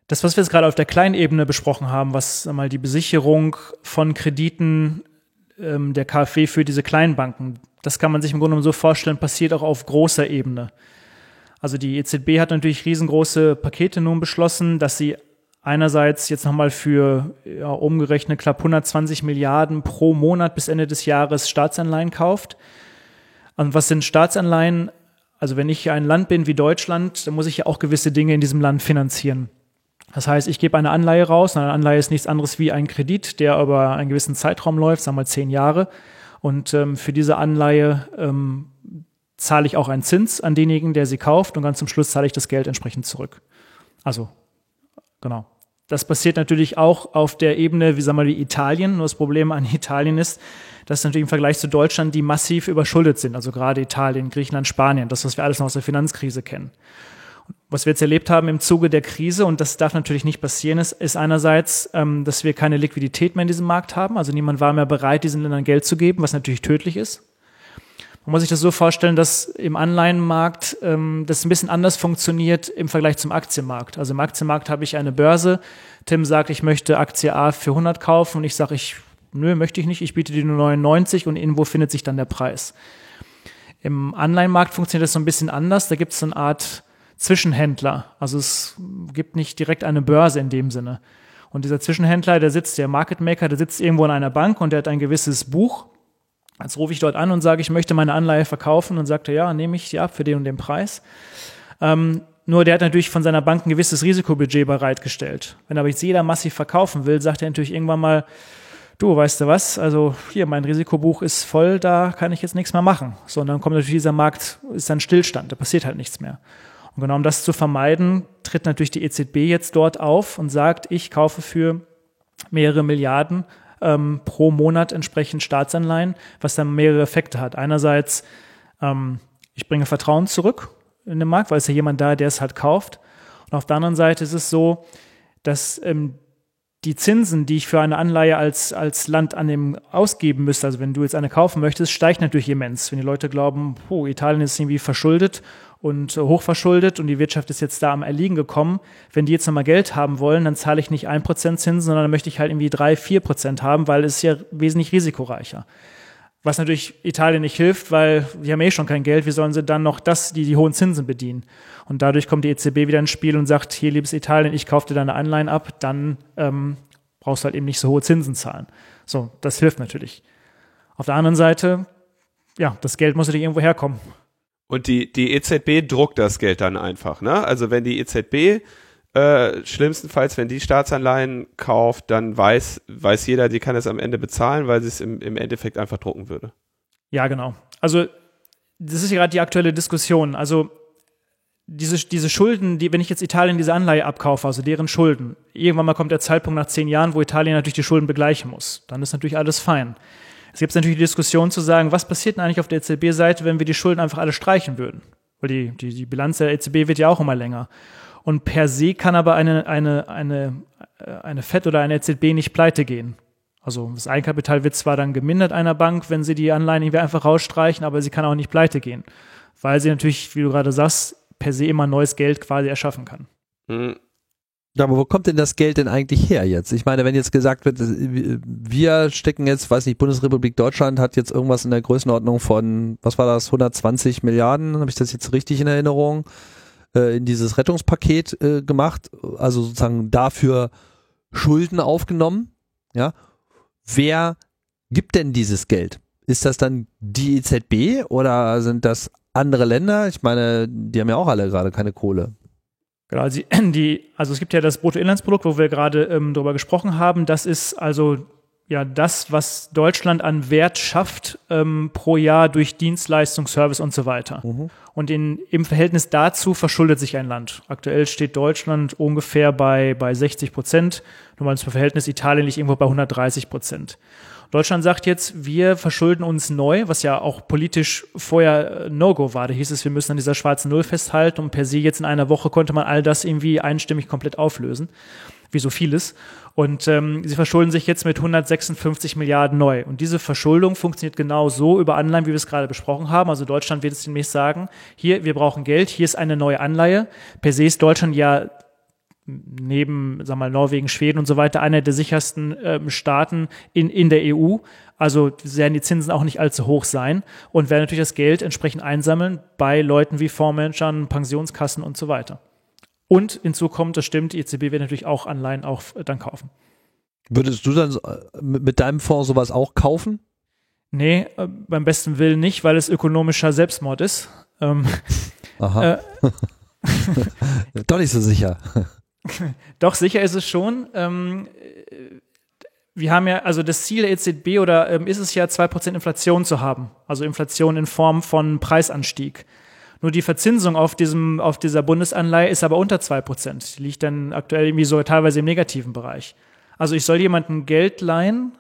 C: Das, was wir jetzt gerade auf der kleinen Ebene besprochen haben, was mal die Besicherung von Krediten ähm, der KfW für diese kleinen Banken, das kann man sich im Grunde so vorstellen, passiert auch auf großer Ebene. Also die EZB hat natürlich riesengroße Pakete nun beschlossen, dass sie einerseits jetzt nochmal für ja, umgerechnet knapp 120 Milliarden pro Monat bis Ende des Jahres Staatsanleihen kauft. Und was sind Staatsanleihen? Also wenn ich ein Land bin wie Deutschland, dann muss ich ja auch gewisse Dinge in diesem Land finanzieren. Das heißt, ich gebe eine Anleihe raus. Eine Anleihe ist nichts anderes wie ein Kredit, der über einen gewissen Zeitraum läuft, sagen wir mal zehn Jahre. Und ähm, für diese Anleihe ähm, zahle ich auch einen Zins an denjenigen, der sie kauft. Und ganz zum Schluss zahle ich das Geld entsprechend zurück. Also, genau. Das passiert natürlich auch auf der Ebene, wie sagen wir, wie Italien. Nur das Problem an Italien ist, dass natürlich im Vergleich zu Deutschland die massiv überschuldet sind. Also gerade Italien, Griechenland, Spanien, das, was wir alles noch aus der Finanzkrise kennen. Was wir jetzt erlebt haben im Zuge der Krise, und das darf natürlich nicht passieren, ist, ist einerseits, ähm, dass wir keine Liquidität mehr in diesem Markt haben. Also niemand war mehr bereit, diesen Ländern Geld zu geben, was natürlich tödlich ist. Man muss sich das so vorstellen, dass im Anleihenmarkt ähm, das ein bisschen anders funktioniert im Vergleich zum Aktienmarkt. Also im Aktienmarkt habe ich eine Börse. Tim sagt, ich möchte Aktie A für 100 kaufen und ich sage, ich, nö, möchte ich nicht, ich biete die nur 99 und irgendwo findet sich dann der Preis. Im Anleihenmarkt funktioniert das so ein bisschen anders. Da gibt es so eine Art Zwischenhändler. Also es gibt nicht direkt eine Börse in dem Sinne. Und dieser Zwischenhändler, der sitzt, der Market Maker, der sitzt irgendwo in einer Bank und der hat ein gewisses Buch. Jetzt rufe ich dort an und sage, ich möchte meine Anleihe verkaufen und sagt er, ja, nehme ich die ab für den und den Preis. Ähm, nur der hat natürlich von seiner Bank ein gewisses Risikobudget bereitgestellt. Wenn aber jetzt jeder massiv verkaufen will, sagt er natürlich irgendwann mal, du, weißt du was, also hier, mein Risikobuch ist voll, da kann ich jetzt nichts mehr machen. So, und dann kommt natürlich dieser Markt, ist dann Stillstand, da passiert halt nichts mehr. Und genau um das zu vermeiden, tritt natürlich die EZB jetzt dort auf und sagt, ich kaufe für mehrere Milliarden ähm, pro Monat entsprechend Staatsanleihen, was dann mehrere Effekte hat. Einerseits, ähm, ich bringe Vertrauen zurück in den Markt, weil es ja jemand da, der es halt kauft. Und auf der anderen Seite ist es so, dass ähm, die Zinsen, die ich für eine Anleihe als, als Land an dem ausgeben müsste, also wenn du jetzt eine kaufen möchtest, steigt natürlich immens. Wenn die Leute glauben, oh, Italien ist irgendwie verschuldet und hochverschuldet und die Wirtschaft ist jetzt da am Erliegen gekommen. Wenn die jetzt nochmal Geld haben wollen, dann zahle ich nicht ein Prozent Zinsen, sondern dann möchte ich halt irgendwie drei, vier Prozent haben, weil es ist ja wesentlich risikoreicher. Was natürlich Italien nicht hilft, weil die haben eh schon kein Geld. Wie sollen sie dann noch das, die, die hohen Zinsen bedienen? Und dadurch kommt die EZB wieder ins Spiel und sagt, hier, liebes Italien, ich kaufe dir deine Anleihen ab, dann ähm, brauchst du halt eben nicht so hohe Zinsen zahlen. So, das hilft natürlich. Auf der anderen Seite, ja, das Geld muss natürlich irgendwo herkommen.
B: Und die, die EZB druckt das Geld dann einfach, ne? Also wenn die EZB äh, schlimmstenfalls, wenn die Staatsanleihen kauft, dann weiß, weiß jeder, die kann es am Ende bezahlen, weil sie es im, im Endeffekt einfach drucken würde.
C: Ja, genau. Also das ist ja gerade die aktuelle Diskussion. Also diese, diese Schulden, die, wenn ich jetzt Italien diese Anleihe abkaufe, also deren Schulden, irgendwann mal kommt der Zeitpunkt nach zehn Jahren, wo Italien natürlich die Schulden begleichen muss. Dann ist natürlich alles fein. Es gibt natürlich die Diskussion zu sagen, was passiert denn eigentlich auf der EZB-Seite, wenn wir die Schulden einfach alle streichen würden? Weil die, die, die Bilanz der EZB wird ja auch immer länger. Und per se kann aber eine, eine, eine, äh, eine FED oder eine EZB nicht pleite gehen. Also das Eigenkapital wird zwar dann gemindert einer Bank, wenn sie die Anleihen irgendwie einfach rausstreichen, aber sie kann auch nicht pleite gehen. Weil sie natürlich, wie du gerade sagst, per se immer neues Geld quasi erschaffen kann.
A: Mhm. Ja, aber wo kommt denn das Geld denn eigentlich her jetzt? Ich meine, wenn jetzt gesagt wird, wir stecken jetzt, weiß nicht, Bundesrepublik Deutschland hat jetzt irgendwas in der Größenordnung von, was war das, 120 Milliarden, habe ich das jetzt richtig in Erinnerung, äh, in dieses Rettungspaket äh, gemacht, also sozusagen dafür Schulden aufgenommen, ja. Wer gibt denn dieses Geld? Ist das dann die EZB oder sind das andere Länder? Ich meine, die haben ja auch alle gerade keine Kohle.
C: Genau, also, die, also es gibt ja das Bruttoinlandsprodukt, wo wir gerade ähm, darüber gesprochen haben. Das ist also ja das, was Deutschland an Wert schafft ähm, pro Jahr durch Dienstleistung, Service und so weiter. Mhm. Und in, im Verhältnis dazu verschuldet sich ein Land. Aktuell steht Deutschland ungefähr bei, bei 60 Prozent. Nur mal das Verhältnis Italien liegt irgendwo bei 130 Prozent. Deutschland sagt jetzt, wir verschulden uns neu, was ja auch politisch vorher No-Go war. Da hieß es, wir müssen an dieser schwarzen Null festhalten und per se jetzt in einer Woche konnte man all das irgendwie einstimmig komplett auflösen, wie so vieles. Und ähm, sie verschulden sich jetzt mit 156 Milliarden neu. Und diese Verschuldung funktioniert genau so über Anleihen, wie wir es gerade besprochen haben. Also Deutschland wird es demnächst sagen, hier, wir brauchen Geld, hier ist eine neue Anleihe. Per se ist Deutschland ja neben, sag mal, Norwegen, Schweden und so weiter, einer der sichersten ähm, Staaten in, in der EU. Also werden die Zinsen auch nicht allzu hoch sein und werden natürlich das Geld entsprechend einsammeln bei Leuten wie Fondsmanagern, Pensionskassen und so weiter. Und hinzu kommt, das stimmt, die EZB wird natürlich auch Anleihen auch äh, dann kaufen.
A: Würdest du dann äh, mit deinem Fonds sowas auch kaufen?
C: Nee, äh, beim besten Willen nicht, weil es ökonomischer Selbstmord ist. Ähm,
A: Aha. Äh, Doch nicht so sicher.
C: Doch, sicher ist es schon. Ähm, wir haben ja, also das Ziel der EZB oder ähm, ist es ja, zwei Prozent Inflation zu haben. Also Inflation in Form von Preisanstieg. Nur die Verzinsung auf diesem, auf dieser Bundesanleihe ist aber unter zwei Prozent. Die liegt dann aktuell irgendwie so teilweise im negativen Bereich. Also ich soll jemandem Geld leihen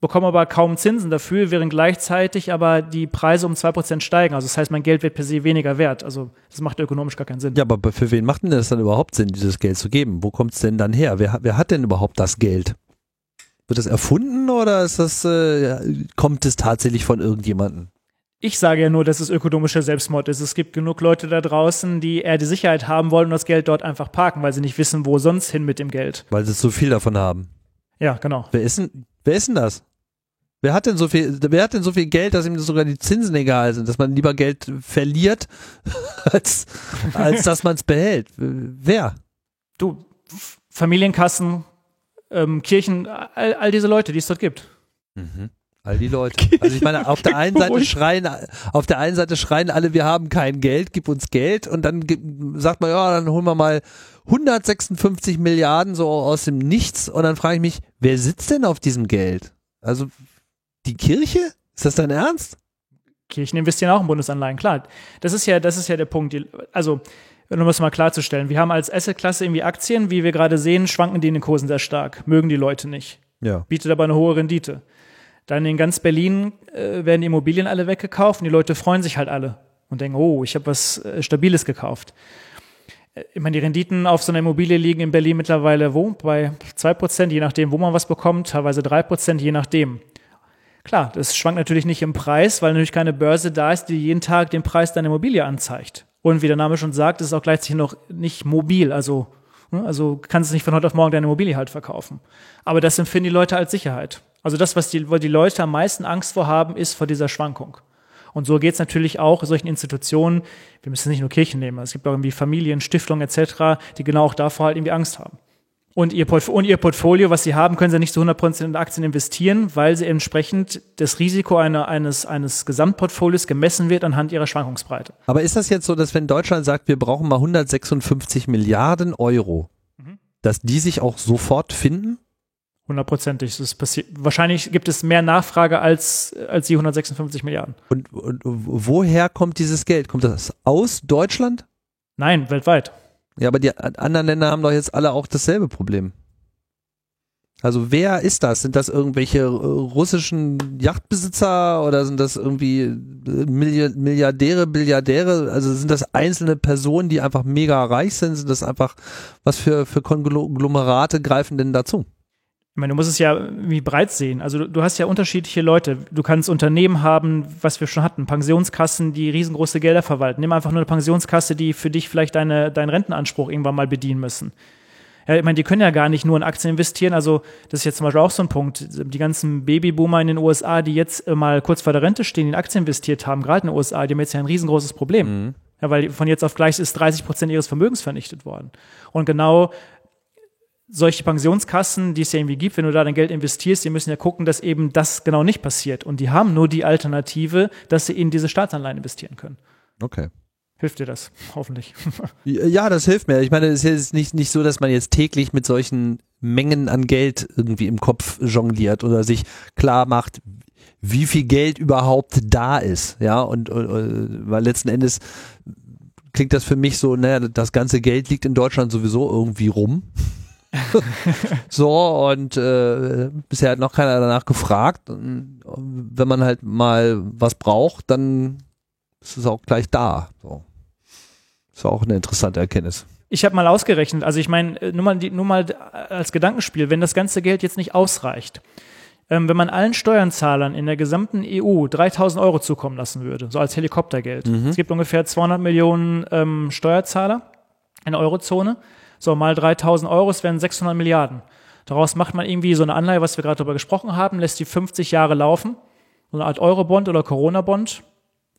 C: bekomme aber kaum Zinsen dafür, während gleichzeitig aber die Preise um 2% steigen. Also das heißt, mein Geld wird per se weniger wert. Also das macht ökonomisch gar keinen Sinn.
A: Ja, aber für wen macht denn das dann überhaupt Sinn, dieses Geld zu geben? Wo kommt es denn dann her? Wer, wer hat denn überhaupt das Geld? Wird das erfunden oder ist das, äh, kommt es tatsächlich von irgendjemandem?
C: Ich sage ja nur, dass es ökonomischer Selbstmord ist. Es gibt genug Leute da draußen, die eher die Sicherheit haben wollen und das Geld dort einfach parken, weil sie nicht wissen, wo sonst hin mit dem Geld.
A: Weil sie so viel davon haben.
C: Ja, genau.
A: Wer ist denn, wer ist denn das? Wer hat denn so viel, wer hat denn so viel Geld, dass ihm sogar die Zinsen egal sind, dass man lieber Geld verliert, als, als dass man es behält? Wer?
C: Du, Familienkassen, ähm, Kirchen, all, all diese Leute, die es dort gibt.
A: Mhm. All die Leute. Also ich meine, auf der einen Seite schreien, auf der einen Seite schreien alle, wir haben kein Geld, gib uns Geld und dann sagt man, ja, dann holen wir mal 156 Milliarden so aus dem Nichts und dann frage ich mich, wer sitzt denn auf diesem Geld? Also die Kirche? Ist das dein Ernst?
C: Kirchen investieren auch in Bundesanleihen, klar. Das ist ja, das ist ja der Punkt. Also, um das mal klarzustellen, wir haben als Assetklasse irgendwie Aktien, wie wir gerade sehen, schwanken die in den Kursen sehr stark, mögen die Leute nicht.
A: Ja.
C: Bietet aber eine hohe Rendite. Dann in ganz Berlin äh, werden Immobilien alle weggekauft und die Leute freuen sich halt alle und denken, oh, ich habe was äh, Stabiles gekauft. Äh, ich meine, die Renditen auf so einer Immobilie liegen in Berlin mittlerweile wo? Bei zwei Prozent, je nachdem, wo man was bekommt, teilweise drei Prozent, je nachdem. Klar, das schwankt natürlich nicht im Preis, weil natürlich keine Börse da ist, die jeden Tag den Preis deiner Immobilie anzeigt. Und wie der Name schon sagt, ist es auch gleichzeitig noch nicht mobil, also ne, also kannst du nicht von heute auf morgen deine Immobilie halt verkaufen. Aber das empfinden die Leute als Sicherheit. Also das, was die, wo die Leute am meisten Angst vor haben, ist vor dieser Schwankung. Und so geht es natürlich auch solchen Institutionen, wir müssen nicht nur Kirchen nehmen, es gibt auch irgendwie Familien, Stiftungen etc., die genau auch davor halt irgendwie Angst haben. Und ihr, und ihr Portfolio, was sie haben, können sie nicht zu 100% in Aktien investieren, weil sie entsprechend das Risiko einer, eines, eines Gesamtportfolios gemessen wird anhand ihrer Schwankungsbreite.
A: Aber ist das jetzt so, dass wenn Deutschland sagt, wir brauchen mal 156 Milliarden Euro, mhm. dass die sich auch sofort finden?
C: Hundertprozentig. Das passiert. Wahrscheinlich gibt es mehr Nachfrage als, als die 156 Milliarden.
A: Und, und woher kommt dieses Geld? Kommt das aus Deutschland?
C: Nein, weltweit.
A: Ja, aber die anderen Länder haben doch jetzt alle auch dasselbe Problem. Also wer ist das? Sind das irgendwelche äh, russischen Yachtbesitzer oder sind das irgendwie äh, Milliardäre, Billiardäre? Also sind das einzelne Personen, die einfach mega reich sind? Sind das einfach, was für, für Konglomerate greifen denn dazu?
C: Ich meine, du musst es ja wie breit sehen. Also du, du, hast ja unterschiedliche Leute. Du kannst Unternehmen haben, was wir schon hatten, Pensionskassen, die riesengroße Gelder verwalten. Nimm einfach nur eine Pensionskasse, die für dich vielleicht deine, deinen Rentenanspruch irgendwann mal bedienen müssen. Ja, ich meine, die können ja gar nicht nur in Aktien investieren. Also das ist jetzt zum Beispiel auch so ein Punkt. Die ganzen Babyboomer in den USA, die jetzt mal kurz vor der Rente stehen, in Aktien investiert haben, gerade in den USA, die haben jetzt ja ein riesengroßes Problem. Mhm. Ja, weil von jetzt auf gleich ist 30 Prozent ihres Vermögens vernichtet worden. Und genau solche Pensionskassen, die es ja irgendwie gibt, wenn du da dein Geld investierst, die müssen ja gucken, dass eben das genau nicht passiert. Und die haben nur die Alternative, dass sie in diese Staatsanleihen investieren können.
A: Okay.
C: Hilft dir das, hoffentlich.
A: Ja, das hilft mir. Ich meine, es ist nicht, nicht so, dass man jetzt täglich mit solchen Mengen an Geld irgendwie im Kopf jongliert oder sich klar macht, wie viel Geld überhaupt da ist. Ja, und, und weil letzten Endes klingt das für mich so, naja, das ganze Geld liegt in Deutschland sowieso irgendwie rum. So, und äh, bisher hat noch keiner danach gefragt. Und wenn man halt mal was braucht, dann ist es auch gleich da. So. Ist auch eine interessante Erkenntnis.
C: Ich habe mal ausgerechnet, also ich meine, nur mal, nur mal als Gedankenspiel, wenn das ganze Geld jetzt nicht ausreicht, ähm, wenn man allen Steuerzahlern in der gesamten EU 3000 Euro zukommen lassen würde, so als Helikoptergeld. Mhm. Es gibt ungefähr 200 Millionen ähm, Steuerzahler in der Eurozone. So, mal 3000 Euro, es wären 600 Milliarden. Daraus macht man irgendwie so eine Anleihe, was wir gerade darüber gesprochen haben, lässt die 50 Jahre laufen. So eine Art Eurobond oder Corona-Bond.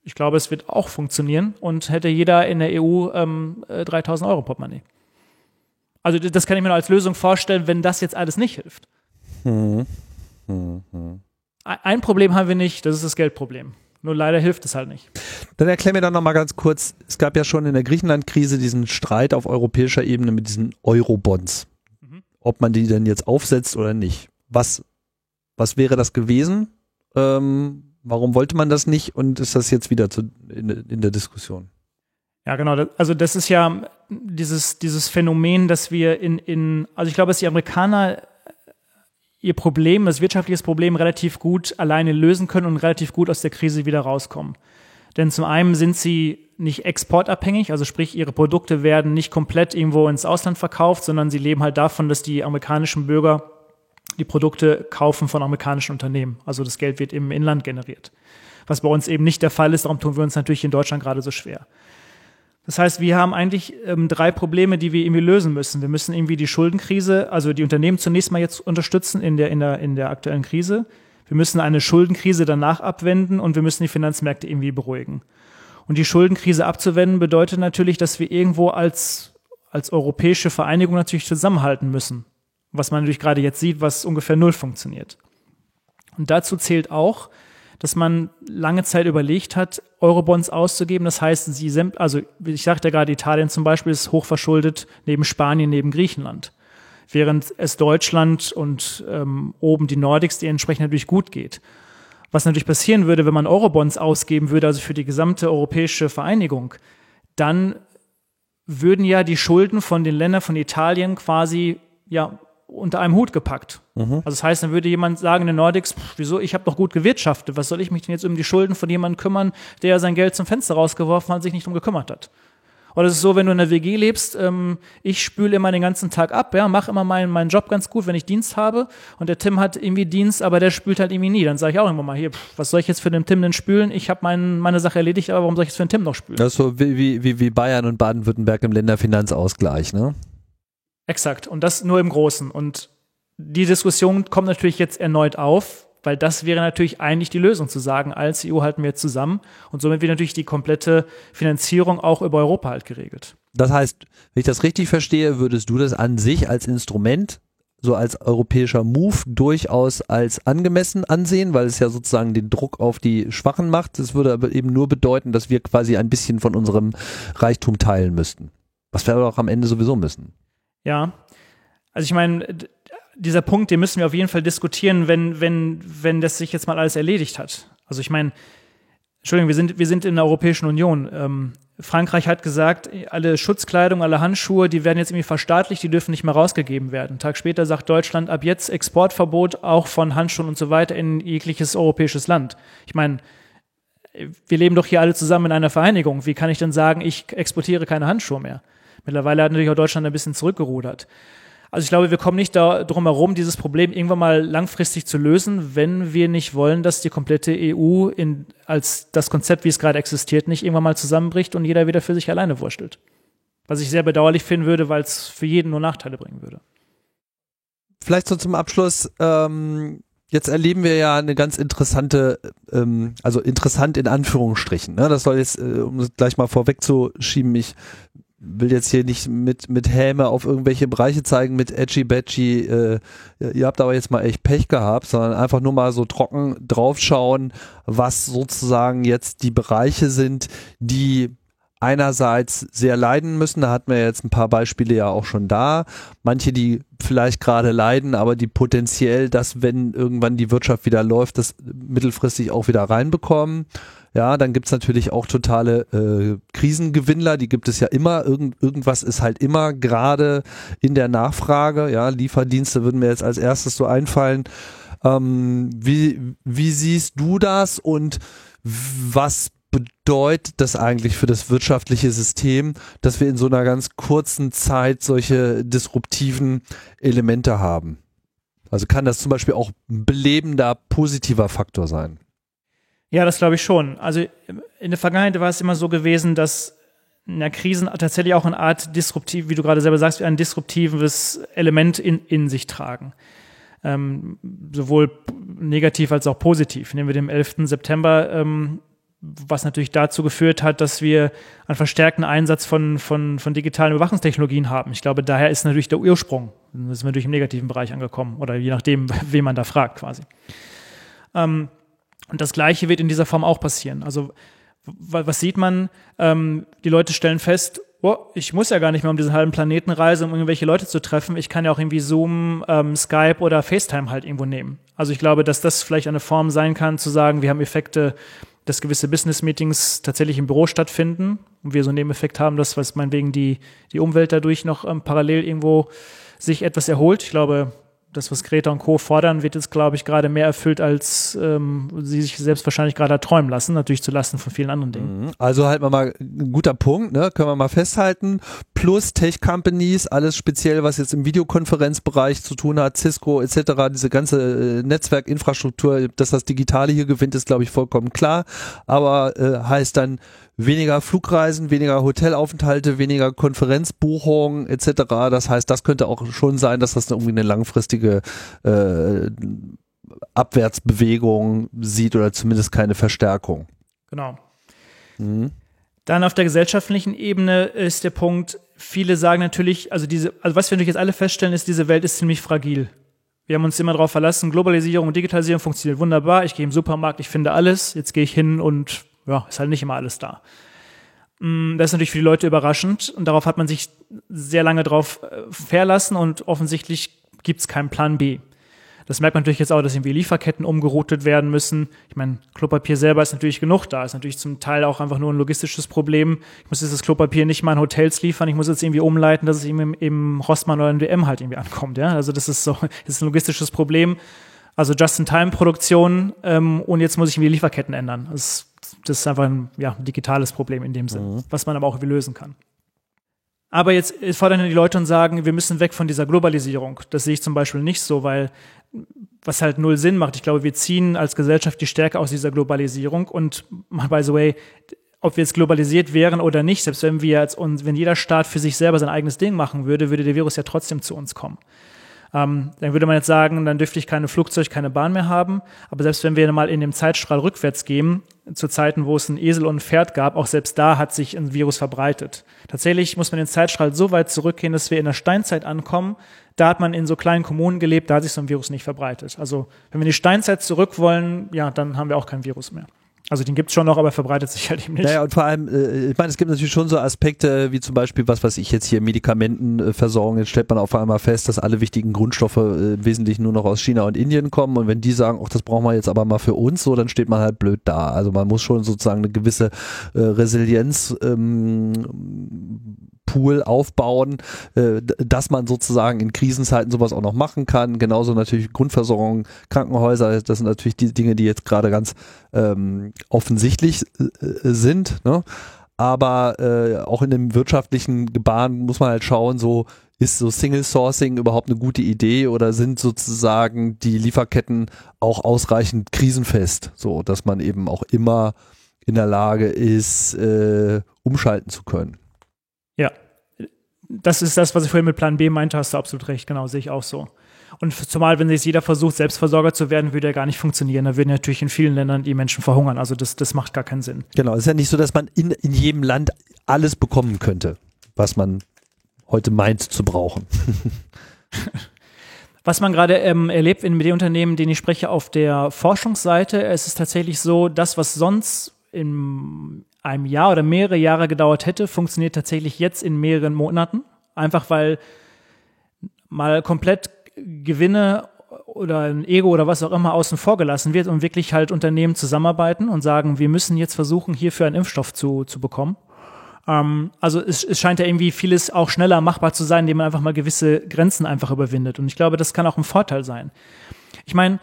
C: Ich glaube, es wird auch funktionieren und hätte jeder in der EU ähm, 3000 äh, Euro Portemonnaie. Also das kann ich mir nur als Lösung vorstellen, wenn das jetzt alles nicht hilft. Hm. Hm, hm. Ein Problem haben wir nicht, das ist das Geldproblem. Nur leider hilft es halt nicht.
A: Dann erklär mir doch nochmal ganz kurz, es gab ja schon in der Griechenland-Krise diesen Streit auf europäischer Ebene mit diesen Euro-Bonds. Mhm. Ob man die denn jetzt aufsetzt oder nicht. Was, was wäre das gewesen? Ähm, warum wollte man das nicht? Und ist das jetzt wieder zu, in, in der Diskussion?
C: Ja, genau. Also das ist ja dieses, dieses Phänomen, dass wir in, in, also ich glaube, dass die Amerikaner ihr Problem, das wirtschaftliche Problem relativ gut alleine lösen können und relativ gut aus der Krise wieder rauskommen. Denn zum einen sind sie nicht exportabhängig, also sprich, ihre Produkte werden nicht komplett irgendwo ins Ausland verkauft, sondern sie leben halt davon, dass die amerikanischen Bürger die Produkte kaufen von amerikanischen Unternehmen. Also das Geld wird im Inland generiert. Was bei uns eben nicht der Fall ist, darum tun wir uns natürlich in Deutschland gerade so schwer. Das heißt, wir haben eigentlich ähm, drei Probleme, die wir irgendwie lösen müssen. Wir müssen irgendwie die Schuldenkrise, also die Unternehmen zunächst mal jetzt unterstützen in der, in der, in der aktuellen Krise. Wir müssen eine Schuldenkrise danach abwenden und wir müssen die Finanzmärkte irgendwie beruhigen. Und die Schuldenkrise abzuwenden bedeutet natürlich, dass wir irgendwo als, als europäische Vereinigung natürlich zusammenhalten müssen. Was man natürlich gerade jetzt sieht, was ungefähr null funktioniert. Und dazu zählt auch, dass man lange Zeit überlegt hat, Eurobonds auszugeben. Das heißt, sie, also ich sagte ja gerade, Italien zum Beispiel ist hochverschuldet neben Spanien, neben Griechenland. Während es Deutschland und ähm, oben die Nordics, die entsprechend natürlich gut geht. Was natürlich passieren würde, wenn man Eurobonds ausgeben würde, also für die gesamte europäische Vereinigung, dann würden ja die Schulden von den Ländern von Italien quasi ja unter einem Hut gepackt. Mhm. Also das heißt, dann würde jemand sagen in den Nordics, pff, wieso, ich habe doch gut gewirtschaftet, was soll ich mich denn jetzt um die Schulden von jemandem kümmern, der sein Geld zum Fenster rausgeworfen hat und sich nicht drum gekümmert hat. Oder es ist so, wenn du in der WG lebst, ähm, ich spüle immer den ganzen Tag ab, ja, mache immer meinen, meinen Job ganz gut, wenn ich Dienst habe. Und der Tim hat irgendwie Dienst, aber der spült halt irgendwie nie. Dann sage ich auch immer mal, hier, pff, was soll ich jetzt für den Tim denn spülen? Ich habe mein, meine Sache erledigt, aber warum soll ich jetzt für den Tim noch spülen?
A: Das ist so wie, wie, wie Bayern und Baden-Württemberg im Länderfinanzausgleich, ne?
C: Exakt. Und das nur im Großen. Und die Diskussion kommt natürlich jetzt erneut auf, weil das wäre natürlich eigentlich die Lösung zu sagen, als EU halten wir zusammen und somit wird natürlich die komplette Finanzierung auch über Europa halt geregelt.
A: Das heißt, wenn ich das richtig verstehe, würdest du das an sich als Instrument, so als europäischer Move durchaus als angemessen ansehen, weil es ja sozusagen den Druck auf die Schwachen macht. Das würde aber eben nur bedeuten, dass wir quasi ein bisschen von unserem Reichtum teilen müssten. Was wir aber auch am Ende sowieso müssen.
C: Ja, also ich meine, dieser Punkt, den müssen wir auf jeden Fall diskutieren, wenn, wenn, wenn das sich jetzt mal alles erledigt hat. Also ich meine, Entschuldigung, wir sind, wir sind in der Europäischen Union. Ähm, Frankreich hat gesagt, alle Schutzkleidung, alle Handschuhe, die werden jetzt irgendwie verstaatlicht, die dürfen nicht mehr rausgegeben werden. Einen Tag später sagt Deutschland ab jetzt Exportverbot auch von Handschuhen und so weiter in jegliches europäisches Land. Ich meine, wir leben doch hier alle zusammen in einer Vereinigung. Wie kann ich denn sagen, ich exportiere keine Handschuhe mehr? Mittlerweile hat natürlich auch Deutschland ein bisschen zurückgerudert. Also ich glaube, wir kommen nicht darum herum, dieses Problem irgendwann mal langfristig zu lösen, wenn wir nicht wollen, dass die komplette EU in, als das Konzept, wie es gerade existiert, nicht irgendwann mal zusammenbricht und jeder wieder für sich alleine wurstelt. Was ich sehr bedauerlich finden würde, weil es für jeden nur Nachteile bringen würde.
A: Vielleicht so zum Abschluss. Ähm, jetzt erleben wir ja eine ganz interessante, ähm, also interessant in Anführungsstrichen. Ne? Das soll jetzt, äh, um es gleich mal vorwegzuschieben, ich will jetzt hier nicht mit, mit Häme auf irgendwelche Bereiche zeigen, mit Edgy Badgy, äh, ihr habt aber jetzt mal echt Pech gehabt, sondern einfach nur mal so trocken draufschauen, was sozusagen jetzt die Bereiche sind, die einerseits sehr leiden müssen, da hatten wir jetzt ein paar Beispiele ja auch schon da, manche, die vielleicht gerade leiden, aber die potenziell das, wenn irgendwann die Wirtschaft wieder läuft, das mittelfristig auch wieder reinbekommen. Ja, dann gibt's natürlich auch totale äh, Krisengewinnler, die gibt es ja immer. Irgend, irgendwas ist halt immer gerade in der Nachfrage. Ja, Lieferdienste würden mir jetzt als erstes so einfallen. Ähm, wie, wie siehst du das und was bedeutet das eigentlich für das wirtschaftliche System, dass wir in so einer ganz kurzen Zeit solche disruptiven Elemente haben? Also kann das zum Beispiel auch ein belebender, positiver Faktor sein?
C: Ja, das glaube ich schon. Also in der Vergangenheit war es immer so gewesen, dass in der Krisen tatsächlich auch eine Art disruptiv, wie du gerade selber sagst, ein disruptives Element in, in sich tragen. Ähm, sowohl negativ als auch positiv. Nehmen wir den 11. September, ähm, was natürlich dazu geführt hat, dass wir einen verstärkten Einsatz von, von, von digitalen Überwachungstechnologien haben. Ich glaube, daher ist natürlich der Ursprung. Dann sind wir natürlich im negativen Bereich angekommen oder je nachdem, wen man da fragt quasi. Ähm, und das Gleiche wird in dieser Form auch passieren. Also was sieht man? Ähm, die Leute stellen fest, oh, ich muss ja gar nicht mehr um diesen halben Planeten reisen, um irgendwelche Leute zu treffen. Ich kann ja auch irgendwie Zoom, ähm, Skype oder FaceTime halt irgendwo nehmen. Also ich glaube, dass das vielleicht eine Form sein kann, zu sagen, wir haben Effekte, dass gewisse Business-Meetings tatsächlich im Büro stattfinden und wir so einen Nebeneffekt haben, dass was meinetwegen die, die Umwelt dadurch noch ähm, parallel irgendwo sich etwas erholt. Ich glaube, das, was Greta und Co. fordern, wird jetzt, glaube ich, gerade mehr erfüllt, als ähm, sie sich selbst wahrscheinlich gerade träumen lassen, natürlich zu Lasten von vielen anderen Dingen.
A: Mhm. Also halt mal ein guter Punkt, ne? können wir mal festhalten. Plus Tech-Companies, alles speziell, was jetzt im Videokonferenzbereich zu tun hat, Cisco etc., diese ganze äh, Netzwerkinfrastruktur, dass das Digitale hier gewinnt, ist, glaube ich, vollkommen klar. Aber äh, heißt dann weniger Flugreisen, weniger Hotelaufenthalte, weniger Konferenzbuchungen etc. Das heißt, das könnte auch schon sein, dass das irgendwie eine langfristige äh, Abwärtsbewegung sieht oder zumindest keine Verstärkung.
C: Genau. Mhm. Dann auf der gesellschaftlichen Ebene ist der Punkt, viele sagen natürlich, also diese, also was wir natürlich jetzt alle feststellen, ist, diese Welt ist ziemlich fragil. Wir haben uns immer darauf verlassen, Globalisierung und Digitalisierung funktioniert wunderbar. Ich gehe im Supermarkt, ich finde alles. Jetzt gehe ich hin und ja, ist halt nicht immer alles da. Mm, das ist natürlich für die Leute überraschend und darauf hat man sich sehr lange drauf äh, verlassen und offensichtlich gibt es keinen Plan B. Das merkt man natürlich jetzt auch, dass irgendwie Lieferketten umgeroutet werden müssen. Ich meine, Klopapier selber ist natürlich genug da. Ist natürlich zum Teil auch einfach nur ein logistisches Problem. Ich muss jetzt das Klopapier nicht mal in Hotels liefern. Ich muss jetzt irgendwie umleiten, dass es eben im, Rossmann oder im DM halt irgendwie ankommt. Ja, also das ist so, das ist ein logistisches Problem. Also Just-in-Time-Produktion ähm, und jetzt muss ich irgendwie Lieferketten ändern. Das, das ist einfach ein ja, digitales Problem in dem Sinn, mhm. was man aber auch irgendwie lösen kann. Aber jetzt fordern die Leute und sagen, wir müssen weg von dieser Globalisierung. Das sehe ich zum Beispiel nicht so, weil was halt null Sinn macht. Ich glaube, wir ziehen als Gesellschaft die Stärke aus dieser Globalisierung und by the way, ob wir jetzt globalisiert wären oder nicht, selbst wenn wir als uns, wenn jeder Staat für sich selber sein eigenes Ding machen würde, würde der Virus ja trotzdem zu uns kommen. Ähm, dann würde man jetzt sagen, dann dürfte ich keine Flugzeug, keine Bahn mehr haben. Aber selbst wenn wir mal in dem Zeitstrahl rückwärts gehen, zu Zeiten, wo es ein Esel und ein Pferd gab, auch selbst da hat sich ein Virus verbreitet. Tatsächlich muss man den Zeitstrahl so weit zurückgehen, dass wir in der Steinzeit ankommen. Da hat man in so kleinen Kommunen gelebt, da hat sich so ein Virus nicht verbreitet. Also wenn wir in die Steinzeit zurück wollen, ja, dann haben wir auch kein Virus mehr. Also den gibt's schon noch, aber verbreitet sich halt eben nicht.
A: Naja, und vor allem, äh, ich meine, es gibt natürlich schon so Aspekte, wie zum Beispiel, was weiß ich jetzt hier, Medikamentenversorgung, jetzt stellt man auf einmal fest, dass alle wichtigen Grundstoffe äh, im Wesentlichen nur noch aus China und Indien kommen und wenn die sagen, ach, das brauchen wir jetzt aber mal für uns, so, dann steht man halt blöd da. Also man muss schon sozusagen eine gewisse äh, Resilienz ähm, Pool aufbauen, äh, dass man sozusagen in Krisenzeiten sowas auch noch machen kann. Genauso natürlich Grundversorgung, Krankenhäuser, das sind natürlich die Dinge, die jetzt gerade ganz ähm, offensichtlich äh, sind. Ne? Aber äh, auch in dem wirtschaftlichen Gebaren muss man halt schauen, so ist so Single Sourcing überhaupt eine gute Idee oder sind sozusagen die Lieferketten auch ausreichend krisenfest, so dass man eben auch immer in der Lage ist, äh, umschalten zu können.
C: Das ist das, was ich vorhin mit Plan B meinte, hast du absolut recht, genau, sehe ich auch so. Und zumal, wenn jetzt jeder versucht, Selbstversorger zu werden, würde er gar nicht funktionieren. Da würden natürlich in vielen Ländern die Menschen verhungern. Also das, das macht gar keinen Sinn.
A: Genau, es ist ja nicht so, dass man in, in jedem Land alles bekommen könnte, was man heute meint zu brauchen.
C: Was man gerade ähm, erlebt in den Unternehmen, denen ich spreche, auf der Forschungsseite, es ist tatsächlich so, das, was sonst in einem Jahr oder mehrere Jahre gedauert hätte, funktioniert tatsächlich jetzt in mehreren Monaten. Einfach weil mal komplett Gewinne oder ein Ego oder was auch immer außen vor gelassen wird und wirklich halt Unternehmen zusammenarbeiten und sagen, wir müssen jetzt versuchen, hierfür einen Impfstoff zu, zu bekommen. Ähm, also es, es scheint ja irgendwie vieles auch schneller machbar zu sein, indem man einfach mal gewisse Grenzen einfach überwindet. Und ich glaube, das kann auch ein Vorteil sein. Ich meine,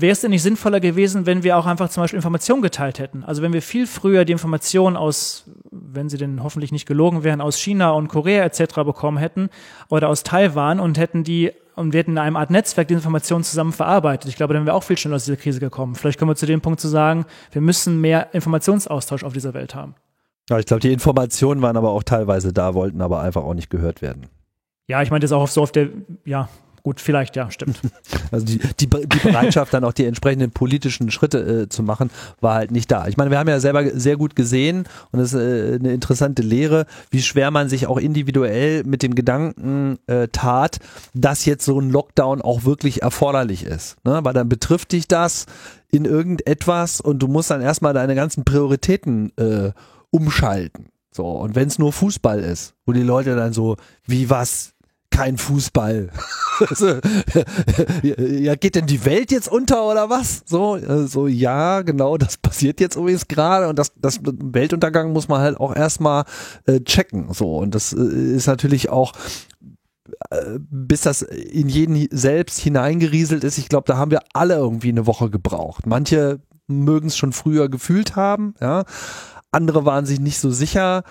C: wäre es denn nicht sinnvoller gewesen, wenn wir auch einfach zum Beispiel Informationen geteilt hätten? Also wenn wir viel früher die Informationen aus, wenn sie denn hoffentlich nicht gelogen wären, aus China und Korea etc. bekommen hätten oder aus Taiwan und hätten die und wir hätten in einem Art Netzwerk die Informationen zusammen verarbeitet. Ich glaube, dann wären wir auch viel schneller aus dieser Krise gekommen. Vielleicht kommen wir zu dem Punkt zu sagen, wir müssen mehr Informationsaustausch auf dieser Welt haben.
A: Ja, ich glaube, die Informationen waren aber auch teilweise da, wollten aber einfach auch nicht gehört werden.
C: Ja, ich meine das auch so auf der, ja, Gut, vielleicht, ja, stimmt.
A: Also die, die, die Bereitschaft, dann auch die entsprechenden politischen Schritte äh, zu machen, war halt nicht da. Ich meine, wir haben ja selber sehr gut gesehen, und das ist äh, eine interessante Lehre, wie schwer man sich auch individuell mit dem Gedanken äh, tat, dass jetzt so ein Lockdown auch wirklich erforderlich ist. Ne? Weil dann betrifft dich das in irgendetwas und du musst dann erstmal deine ganzen Prioritäten äh, umschalten. So, und wenn es nur Fußball ist, wo die Leute dann so, wie was, kein Fußball. Ja, geht denn die Welt jetzt unter oder was? So, äh, so ja, genau, das passiert jetzt übrigens gerade und das, das Weltuntergang muss man halt auch erstmal äh, checken. So, und das äh, ist natürlich auch äh, bis das in jeden selbst hineingerieselt ist, ich glaube, da haben wir alle irgendwie eine Woche gebraucht. Manche mögen es schon früher gefühlt haben, ja. Andere waren sich nicht so sicher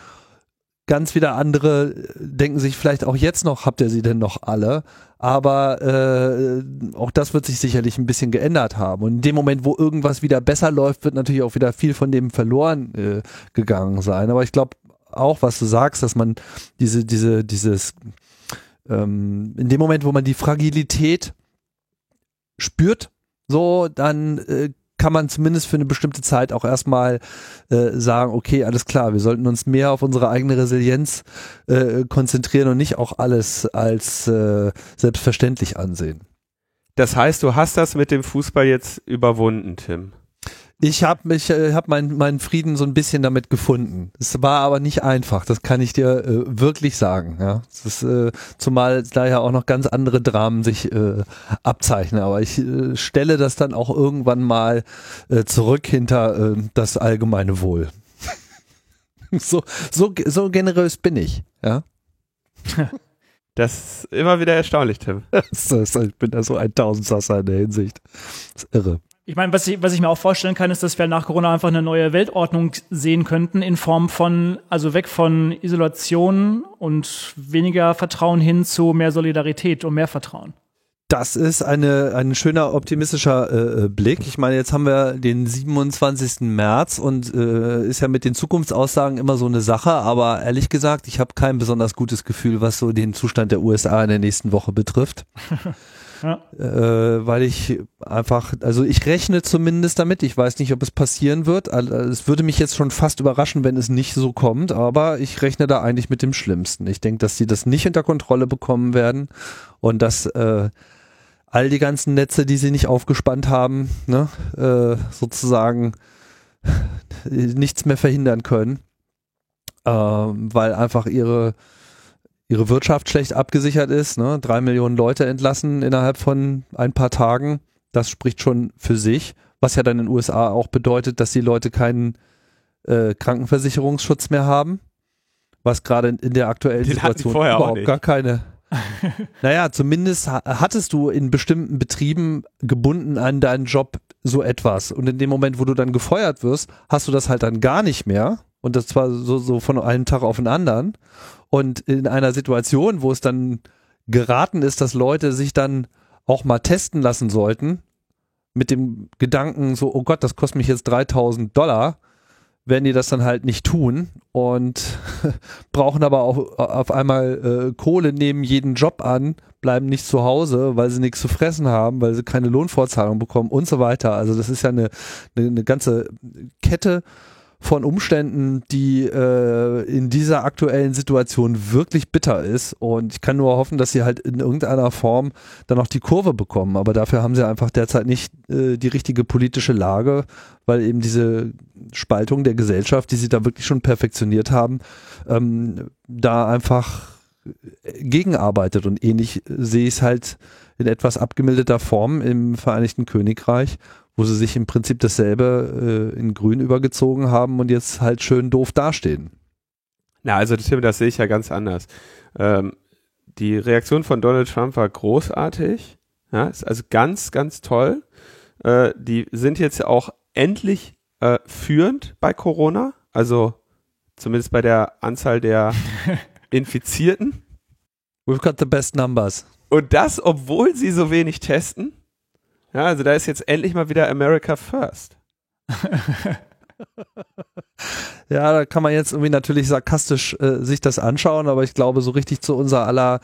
A: Ganz wieder andere denken sich vielleicht auch jetzt noch, habt ihr sie denn noch alle? Aber äh, auch das wird sich sicherlich ein bisschen geändert haben. Und in dem Moment, wo irgendwas wieder besser läuft, wird natürlich auch wieder viel von dem verloren äh, gegangen sein. Aber ich glaube auch, was du sagst, dass man diese, diese, dieses, ähm, in dem Moment, wo man die Fragilität spürt, so, dann äh, kann man zumindest für eine bestimmte Zeit auch erstmal äh, sagen, okay, alles klar, wir sollten uns mehr auf unsere eigene Resilienz äh, konzentrieren und nicht auch alles als äh, selbstverständlich ansehen.
B: Das heißt, du hast das mit dem Fußball jetzt überwunden, Tim.
A: Ich habe mich, äh, habe meinen meinen Frieden so ein bisschen damit gefunden. Es war aber nicht einfach, das kann ich dir äh, wirklich sagen. Ja, ist, äh, zumal da ja auch noch ganz andere Dramen sich äh, abzeichnen. Aber ich äh, stelle das dann auch irgendwann mal äh, zurück hinter äh, das allgemeine Wohl. so, so, so generös bin ich. Ja.
B: Das ist immer wieder erstaunlich, Tim.
A: ich bin da so ein Tausendsasser in der Hinsicht. Das ist irre.
C: Ich meine, was ich, was ich mir auch vorstellen kann, ist, dass wir nach Corona einfach eine neue Weltordnung sehen könnten in Form von, also weg von Isolation und weniger Vertrauen hin zu mehr Solidarität und mehr Vertrauen.
A: Das ist eine, ein schöner optimistischer äh, äh Blick. Ich meine, jetzt haben wir den 27. März und äh, ist ja mit den Zukunftsaussagen immer so eine Sache, aber ehrlich gesagt, ich habe kein besonders gutes Gefühl, was so den Zustand der USA in der nächsten Woche betrifft. Ja. Äh, weil ich einfach, also ich rechne zumindest damit, ich weiß nicht, ob es passieren wird. Es würde mich jetzt schon fast überraschen, wenn es nicht so kommt, aber ich rechne da eigentlich mit dem Schlimmsten. Ich denke, dass sie das nicht unter Kontrolle bekommen werden und dass äh, all die ganzen Netze, die sie nicht aufgespannt haben, ne, äh, sozusagen nichts mehr verhindern können, äh, weil einfach ihre ihre Wirtschaft schlecht abgesichert ist, ne? drei Millionen Leute entlassen innerhalb von ein paar Tagen, das spricht schon für sich, was ja dann in den USA auch bedeutet, dass die Leute keinen äh, Krankenversicherungsschutz mehr haben, was gerade in, in, der aktuellen Den Situation überhaupt gar keine. naja, zumindest hattest du in bestimmten Betrieben gebunden an deinen Job so etwas. Und in dem Moment, wo du dann gefeuert wirst, hast du das halt dann gar nicht mehr. Und das zwar so, so von einem Tag auf den anderen. Und in einer Situation, wo es dann geraten ist, dass Leute sich dann auch mal testen lassen sollten, mit dem Gedanken so, oh Gott, das kostet mich jetzt 3000 Dollar, werden die das dann halt nicht tun und brauchen aber auch auf einmal äh, Kohle, nehmen jeden Job an, bleiben nicht zu Hause, weil sie nichts zu fressen haben, weil sie keine Lohnfortzahlung bekommen und so weiter. Also das ist ja eine, eine, eine ganze Kette von Umständen, die äh, in dieser aktuellen Situation wirklich bitter ist. Und ich kann nur hoffen, dass sie halt in irgendeiner Form dann auch die Kurve bekommen. Aber dafür haben sie einfach derzeit nicht äh, die richtige politische Lage, weil eben diese Spaltung der Gesellschaft, die sie da wirklich schon perfektioniert haben, ähm, da einfach gegenarbeitet. Und ähnlich sehe ich es halt in etwas abgemilderter Form im Vereinigten Königreich, wo sie sich im Prinzip dasselbe äh, in grün übergezogen haben und jetzt halt schön doof dastehen.
B: Na, also Tim, das sehe ich ja ganz anders. Ähm, die Reaktion von Donald Trump war großartig. Ja, ist also ganz, ganz toll. Äh, die sind jetzt auch endlich äh, führend bei Corona, also zumindest bei der Anzahl der Infizierten.
A: We've got the best numbers.
B: Und das, obwohl sie so wenig testen. Ja, also da ist jetzt endlich mal wieder America First.
A: ja, da kann man jetzt irgendwie natürlich sarkastisch äh, sich das anschauen, aber ich glaube, so richtig zu unser aller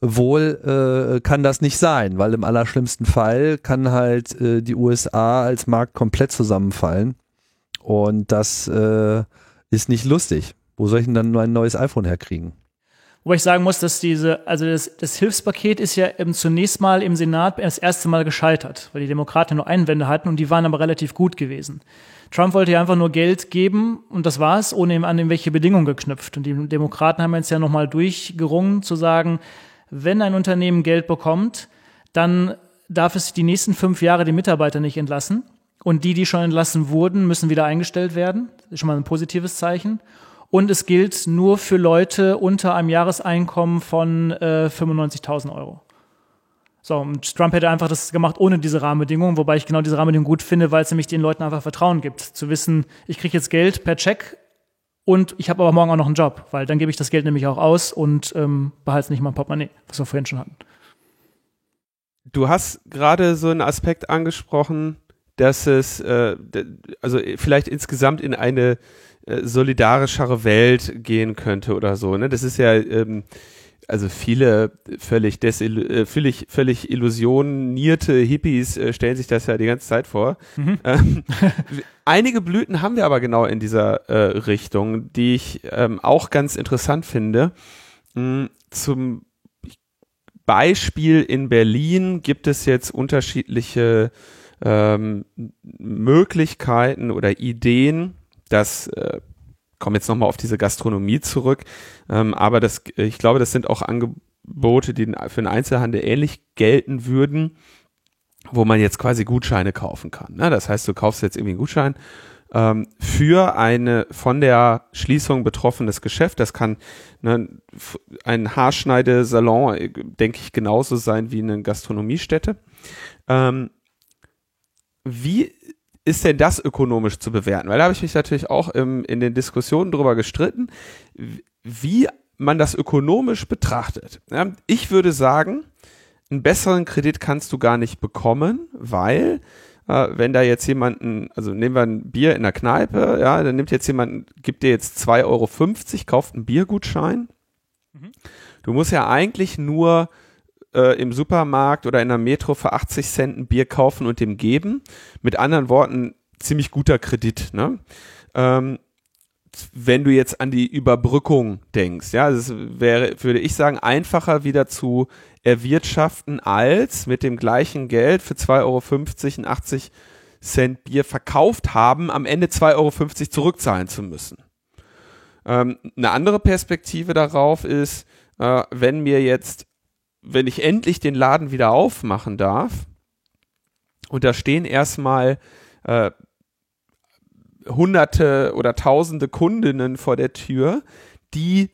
A: Wohl äh, kann das nicht sein, weil im allerschlimmsten Fall kann halt äh, die USA als Markt komplett zusammenfallen und das äh, ist nicht lustig. Wo soll ich denn dann nur ein neues iPhone herkriegen?
C: Wobei ich sagen muss, dass diese, also das, das Hilfspaket ist ja eben zunächst mal im Senat das erste Mal gescheitert, weil die Demokraten nur Einwände hatten und die waren aber relativ gut gewesen. Trump wollte ja einfach nur Geld geben und das war's, ohne ihm an irgendwelche Bedingungen geknüpft. Und die Demokraten haben jetzt ja nochmal durchgerungen zu sagen, wenn ein Unternehmen Geld bekommt, dann darf es die nächsten fünf Jahre die Mitarbeiter nicht entlassen. Und die, die schon entlassen wurden, müssen wieder eingestellt werden. Das ist schon mal ein positives Zeichen und es gilt nur für Leute unter einem Jahreseinkommen von äh, 95.000 Euro. So, und Trump hätte einfach das gemacht ohne diese Rahmenbedingungen, wobei ich genau diese Rahmenbedingungen gut finde, weil es nämlich den Leuten einfach Vertrauen gibt. Zu wissen, ich kriege jetzt Geld per Check und ich habe aber morgen auch noch einen Job, weil dann gebe ich das Geld nämlich auch aus und ähm, behalte es nicht mal im Portemonnaie, was wir vorhin schon hatten.
B: Du hast gerade so einen Aspekt angesprochen, dass es äh, also vielleicht insgesamt in eine äh, solidarischere Welt gehen könnte oder so. Ne? Das ist ja ähm, also viele völlig, desil äh, völlig, völlig illusionierte Hippies äh, stellen sich das ja die ganze Zeit vor. Mhm. Ähm, einige Blüten haben wir aber genau in dieser äh, Richtung, die ich ähm, auch ganz interessant finde. Mhm, zum Beispiel in Berlin gibt es jetzt unterschiedliche ähm, Möglichkeiten oder Ideen, dass äh, komme jetzt nochmal auf diese Gastronomie zurück, ähm, aber das, ich glaube, das sind auch Angebote, die für den Einzelhandel ähnlich gelten würden, wo man jetzt quasi Gutscheine kaufen kann. Ne? Das heißt, du kaufst jetzt irgendwie einen Gutschein ähm, für eine von der Schließung betroffenes Geschäft. Das kann ne, ein Haarschneidesalon, äh, denke ich, genauso sein wie eine Gastronomiestätte. Ähm, wie ist denn das ökonomisch zu bewerten? Weil da habe ich mich natürlich auch im, in den Diskussionen drüber gestritten, wie man das ökonomisch betrachtet. Ja, ich würde sagen, einen besseren Kredit kannst du gar nicht bekommen, weil äh, wenn da jetzt jemanden, also nehmen wir ein Bier in der Kneipe, ja, dann nimmt jetzt jemand, gibt dir jetzt 2,50 Euro, kauft einen Biergutschein. Mhm. Du musst ja eigentlich nur äh, im Supermarkt oder in der Metro für 80 Cent ein Bier kaufen und dem geben. Mit anderen Worten, ziemlich guter Kredit. Ne? Ähm, wenn du jetzt an die Überbrückung denkst, ja, es wäre, würde ich sagen, einfacher wieder zu erwirtschaften, als mit dem gleichen Geld für 2,50 Euro und 80 Cent Bier verkauft haben, am Ende 2,50 Euro zurückzahlen zu müssen. Ähm, eine andere Perspektive darauf ist, äh, wenn mir jetzt wenn ich endlich den Laden wieder aufmachen darf und da stehen erstmal äh, hunderte oder tausende Kundinnen vor der Tür, die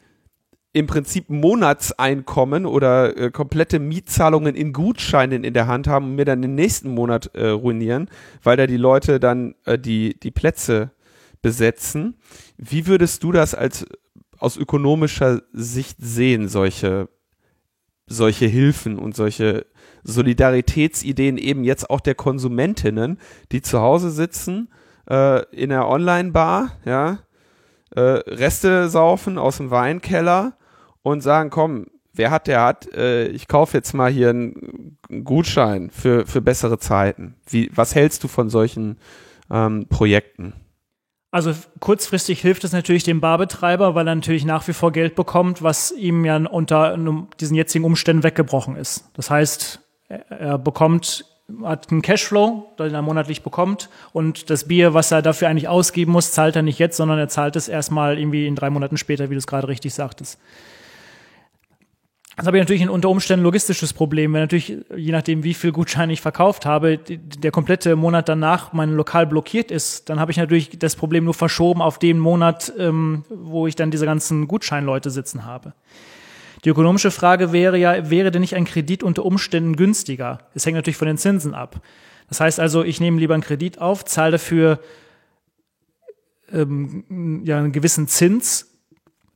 B: im Prinzip Monatseinkommen oder äh, komplette Mietzahlungen in Gutscheinen in der Hand haben und mir dann den nächsten Monat äh, ruinieren, weil da die Leute dann äh, die, die Plätze besetzen. Wie würdest du das als aus ökonomischer Sicht sehen, solche solche Hilfen und solche Solidaritätsideen eben jetzt auch der Konsumentinnen, die zu Hause sitzen, äh, in der Online-Bar, ja, äh, Reste saufen aus dem Weinkeller und sagen, komm, wer hat, der hat, äh, ich kaufe jetzt mal hier einen, Gutschein für, für bessere Zeiten. Wie, was hältst du von solchen ähm, Projekten?
C: Also kurzfristig hilft es natürlich dem Barbetreiber, weil er natürlich nach wie vor Geld bekommt, was ihm ja unter diesen jetzigen Umständen weggebrochen ist. Das heißt, er bekommt hat einen Cashflow, den er monatlich bekommt und das Bier, was er dafür eigentlich ausgeben muss, zahlt er nicht jetzt, sondern er zahlt es erstmal irgendwie in drei Monaten später, wie du es gerade richtig sagtest. Das habe ich natürlich ein unter Umständen logistisches Problem, wenn natürlich, je nachdem, wie viel Gutscheine ich verkauft habe, der komplette Monat danach mein Lokal blockiert ist, dann habe ich natürlich das Problem nur verschoben auf den Monat, ähm, wo ich dann diese ganzen Gutscheinleute sitzen habe. Die ökonomische Frage wäre ja, wäre denn nicht ein Kredit unter Umständen günstiger? Es hängt natürlich von den Zinsen ab. Das heißt also, ich nehme lieber einen Kredit auf, zahle dafür ähm, ja, einen gewissen Zins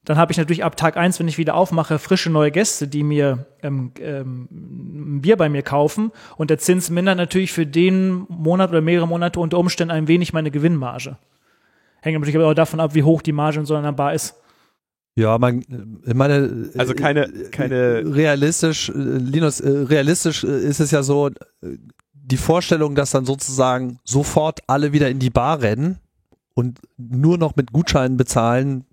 C: dann habe ich natürlich ab Tag eins, wenn ich wieder aufmache, frische neue Gäste, die mir ähm, ähm, ein Bier bei mir kaufen. Und der Zins mindert natürlich für den Monat oder mehrere Monate unter Umständen ein wenig meine Gewinnmarge. Hängt natürlich aber auch davon ab, wie hoch die Marge in so einer Bar ist.
A: Ja, man, ich meine,
B: also keine, keine
A: realistisch, Linus, äh, realistisch äh, ist es ja so, die Vorstellung, dass dann sozusagen sofort alle wieder in die Bar rennen und nur noch mit Gutscheinen bezahlen,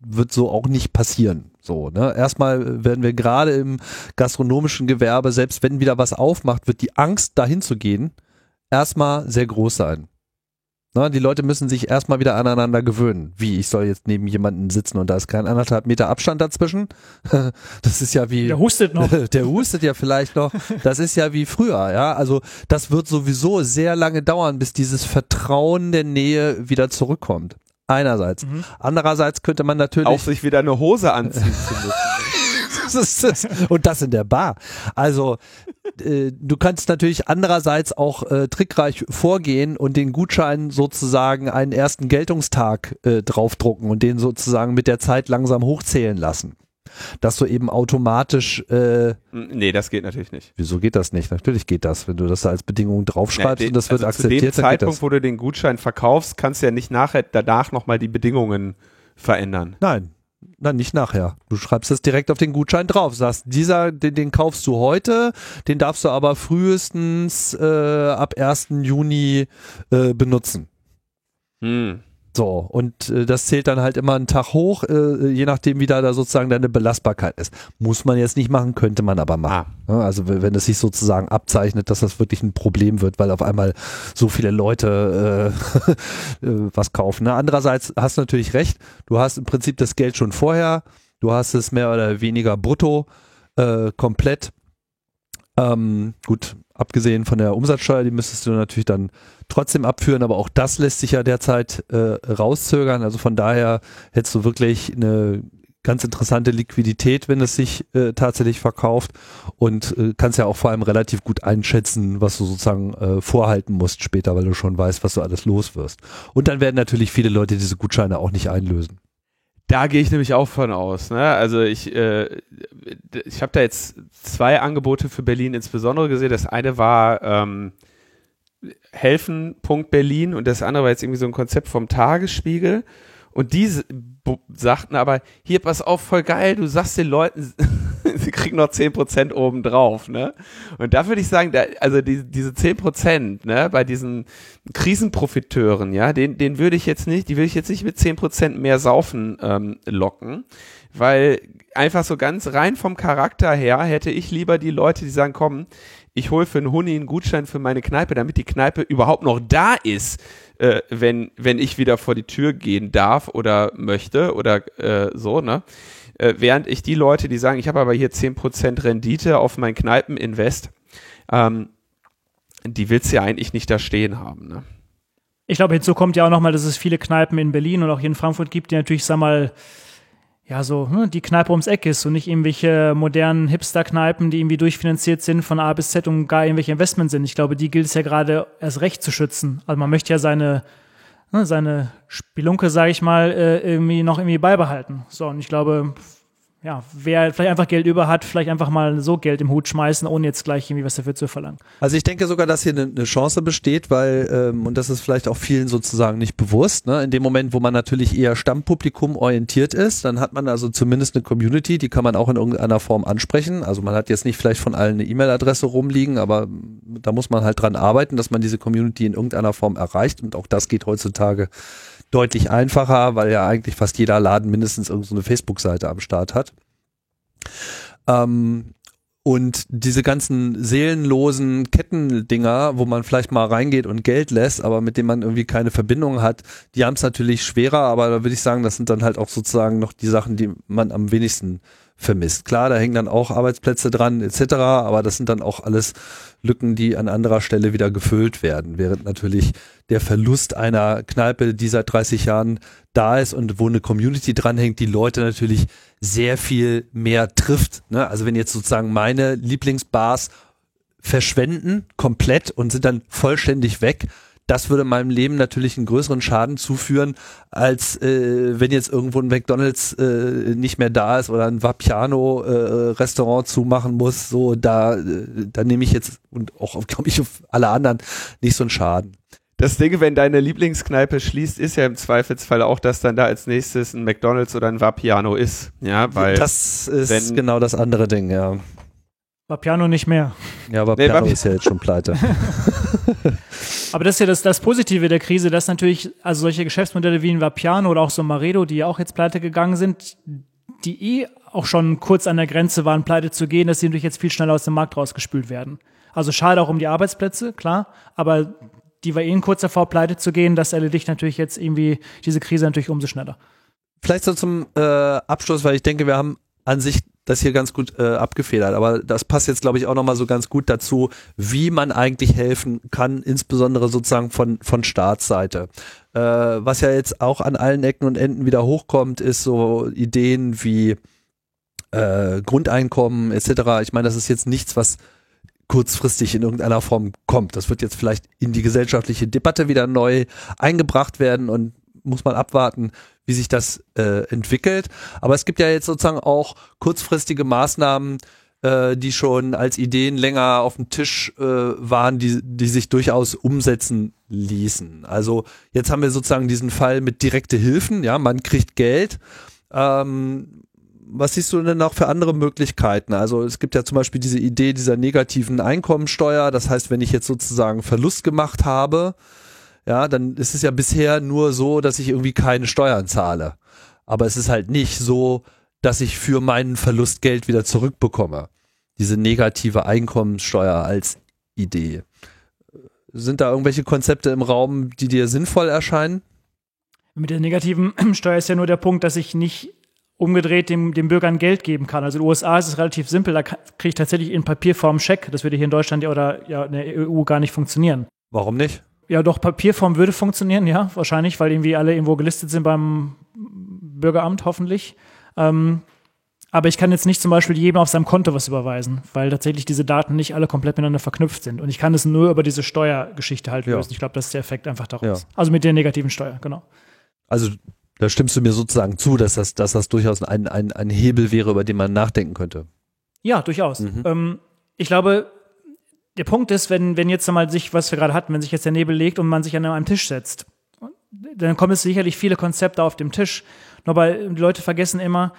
A: wird so auch nicht passieren. So, ne? Erstmal werden wir gerade im gastronomischen Gewerbe, selbst wenn wieder was aufmacht, wird die Angst, dahin zu gehen, erstmal sehr groß sein. Ne? Die Leute müssen sich erstmal wieder aneinander gewöhnen. Wie, ich soll jetzt neben jemanden sitzen und da ist kein anderthalb Meter Abstand dazwischen? Das ist ja wie.
C: Der hustet noch.
A: Der hustet ja vielleicht noch. Das ist ja wie früher, ja. Also, das wird sowieso sehr lange dauern, bis dieses Vertrauen der Nähe wieder zurückkommt. Einerseits. Mhm. Andererseits könnte man natürlich.
B: Auch sich wieder eine Hose anziehen zu
A: müssen. Und das in der Bar. Also, äh, du kannst natürlich andererseits auch äh, trickreich vorgehen und den Gutschein sozusagen einen ersten Geltungstag äh, draufdrucken und den sozusagen mit der Zeit langsam hochzählen lassen dass du eben automatisch. Äh,
B: nee, das geht natürlich nicht.
A: Wieso geht das nicht? Natürlich geht das, wenn du das als Bedingung draufschreibst ja, und das wird also akzeptiert. Zu dem
B: Zeitpunkt, wo du den Gutschein verkaufst, kannst du ja nicht nachher danach nochmal die Bedingungen verändern.
A: Nein. Na, nicht nachher. Du schreibst es direkt auf den Gutschein drauf. Sagst, dieser, den, den kaufst du heute, den darfst du aber frühestens äh, ab 1. Juni äh, benutzen.
B: Hm.
A: So, und äh, das zählt dann halt immer einen Tag hoch, äh, je nachdem, wie da, da sozusagen deine Belastbarkeit ist. Muss man jetzt nicht machen, könnte man aber machen.
B: Ah.
A: Ja, also wenn es sich sozusagen abzeichnet, dass das wirklich ein Problem wird, weil auf einmal so viele Leute äh, äh, was kaufen. Ne? Andererseits hast du natürlich recht, du hast im Prinzip das Geld schon vorher, du hast es mehr oder weniger brutto, äh, komplett. Ähm, gut, abgesehen von der Umsatzsteuer, die müsstest du natürlich dann trotzdem abführen, aber auch das lässt sich ja derzeit äh, rauszögern. Also von daher hättest du wirklich eine ganz interessante Liquidität, wenn es sich äh, tatsächlich verkauft und äh, kannst ja auch vor allem relativ gut einschätzen, was du sozusagen äh, vorhalten musst später, weil du schon weißt, was du alles los wirst. Und dann werden natürlich viele Leute diese Gutscheine auch nicht einlösen.
B: Da gehe ich nämlich auch von aus. Ne? Also ich, äh, ich habe da jetzt zwei Angebote für Berlin insbesondere gesehen. Das eine war ähm, helfen.berlin und das andere war jetzt irgendwie so ein Konzept vom Tagesspiegel. Und die sagten aber, hier, pass auf, voll geil, du sagst den Leuten, sie kriegen noch 10% obendrauf, ne? Und da würde ich sagen, da, also die, diese 10%, ne, bei diesen Krisenprofiteuren, ja, den, den würde ich jetzt nicht, die würde ich jetzt nicht mit 10% mehr saufen ähm, locken, weil einfach so ganz rein vom Charakter her hätte ich lieber die Leute, die sagen, komm, ich hole für einen Huni einen Gutschein für meine Kneipe, damit die Kneipe überhaupt noch da ist, äh, wenn, wenn ich wieder vor die Tür gehen darf oder möchte oder äh, so, ne? Äh, während ich die Leute, die sagen, ich habe aber hier 10% Rendite auf mein Kneipeninvest, ähm, die willst du ja eigentlich nicht da stehen haben, ne?
C: Ich glaube, hinzu kommt ja auch nochmal, dass es viele Kneipen in Berlin und auch hier in Frankfurt gibt, die natürlich, sag mal, ja, so hm, die Kneipe ums Eck ist und nicht irgendwelche modernen Hipster-Kneipen, die irgendwie durchfinanziert sind von A bis Z und gar irgendwelche Investments sind. Ich glaube, die gilt es ja gerade erst recht zu schützen. Also man möchte ja seine, ne, seine Spelunke, sage ich mal, äh, irgendwie noch irgendwie beibehalten. So, und ich glaube, ja, wer vielleicht einfach Geld über hat, vielleicht einfach mal so Geld im Hut schmeißen, ohne jetzt gleich irgendwie was dafür zu verlangen.
A: Also ich denke sogar, dass hier eine, Chance besteht, weil, ähm, und das ist vielleicht auch vielen sozusagen nicht bewusst, ne? in dem Moment, wo man natürlich eher Stammpublikum orientiert ist, dann hat man also zumindest eine Community, die kann man auch in irgendeiner Form ansprechen. Also man hat jetzt nicht vielleicht von allen eine E-Mail-Adresse rumliegen, aber da muss man halt dran arbeiten, dass man diese Community in irgendeiner Form erreicht und auch das geht heutzutage deutlich einfacher, weil ja eigentlich fast jeder Laden mindestens irgendeine Facebook-Seite am Start hat. Ähm, und diese ganzen seelenlosen Kettendinger, wo man vielleicht mal reingeht und Geld lässt, aber mit denen man irgendwie keine Verbindung hat, die haben es natürlich schwerer, aber da würde ich sagen, das sind dann halt auch sozusagen noch die Sachen, die man am wenigsten vermisst. Klar, da hängen dann auch Arbeitsplätze dran etc., aber das sind dann auch alles Lücken, die an anderer Stelle wieder gefüllt werden, während natürlich der Verlust einer Kneipe, die seit 30 Jahren da ist und wo eine Community dranhängt, die Leute natürlich sehr viel mehr trifft. Ne? Also wenn jetzt sozusagen meine Lieblingsbars verschwenden komplett und sind dann vollständig weg, das würde meinem Leben natürlich einen größeren Schaden zuführen, als äh, wenn jetzt irgendwo ein McDonalds äh, nicht mehr da ist oder ein Vapiano äh, Restaurant zumachen muss. So, da, äh, da nehme ich jetzt und auch, glaube ich, auf alle anderen nicht so einen Schaden.
B: Das Ding, wenn deine Lieblingskneipe schließt, ist ja im Zweifelsfall auch, dass dann da als nächstes ein McDonalds oder ein Vapiano ist. Ja, weil.
A: Das ist wenn, genau das andere Ding, ja.
C: Vapiano nicht mehr.
A: Ja, aber nee, Piano ist ja jetzt schon pleite.
C: aber das ist ja das, das Positive der Krise, dass natürlich, also solche Geschäftsmodelle wie ein Vapiano oder auch so Maredo, die ja auch jetzt pleite gegangen sind, die eh auch schon kurz an der Grenze waren, pleite zu gehen, dass sie natürlich jetzt viel schneller aus dem Markt rausgespült werden. Also schade auch um die Arbeitsplätze, klar, aber die war eh kurz davor, pleite zu gehen, das erledigt natürlich jetzt irgendwie diese Krise natürlich umso schneller.
A: Vielleicht so zum äh, Abschluss, weil ich denke, wir haben an sich das hier ganz gut äh, abgefedert. Aber das passt jetzt, glaube ich, auch nochmal so ganz gut dazu, wie man eigentlich helfen kann, insbesondere sozusagen von, von Staatsseite. Äh, was ja jetzt auch an allen Ecken und Enden wieder hochkommt, ist so Ideen wie äh, Grundeinkommen etc. Ich meine, das ist jetzt nichts, was kurzfristig in irgendeiner Form kommt. Das wird jetzt vielleicht in die gesellschaftliche Debatte wieder neu eingebracht werden und muss man abwarten, wie sich das äh, entwickelt. Aber es gibt ja jetzt sozusagen auch kurzfristige Maßnahmen, äh, die schon als Ideen länger auf dem Tisch äh, waren, die, die sich durchaus umsetzen ließen. Also jetzt haben wir sozusagen diesen Fall mit direkte Hilfen, ja, man kriegt Geld Ähm, was siehst du denn noch für andere Möglichkeiten? Also es gibt ja zum Beispiel diese Idee dieser negativen Einkommensteuer. Das heißt, wenn ich jetzt sozusagen Verlust gemacht habe, ja, dann ist es ja bisher nur so, dass ich irgendwie keine Steuern zahle. Aber es ist halt nicht so, dass ich für meinen Verlust Geld wieder zurückbekomme. Diese negative Einkommensteuer als Idee. Sind da irgendwelche Konzepte im Raum, die dir sinnvoll erscheinen?
C: Mit der negativen Steuer ist ja nur der Punkt, dass ich nicht umgedreht dem, dem Bürgern Geld geben kann. Also in den USA ist es relativ simpel, da kriege ich tatsächlich in Papierform Scheck. Das würde hier in Deutschland oder ja in der EU gar nicht funktionieren.
A: Warum nicht?
C: Ja, doch, Papierform würde funktionieren, ja, wahrscheinlich, weil irgendwie alle irgendwo gelistet sind beim Bürgeramt, hoffentlich. Ähm, aber ich kann jetzt nicht zum Beispiel jedem auf seinem Konto was überweisen, weil tatsächlich diese Daten nicht alle komplett miteinander verknüpft sind. Und ich kann es nur über diese Steuergeschichte halt lösen. Ja. Ich glaube, das ist der Effekt einfach daraus. Ja. Also mit der negativen Steuer, genau.
A: Also da stimmst du mir sozusagen zu, dass das, dass das durchaus ein, ein, ein Hebel wäre, über den man nachdenken könnte.
C: Ja, durchaus. Mhm. Ähm, ich glaube, der Punkt ist, wenn, wenn jetzt einmal sich, was wir gerade hatten, wenn sich jetzt der Nebel legt und man sich an einem Tisch setzt, dann kommen es sicherlich viele Konzepte auf dem Tisch. Nur weil die Leute vergessen immer,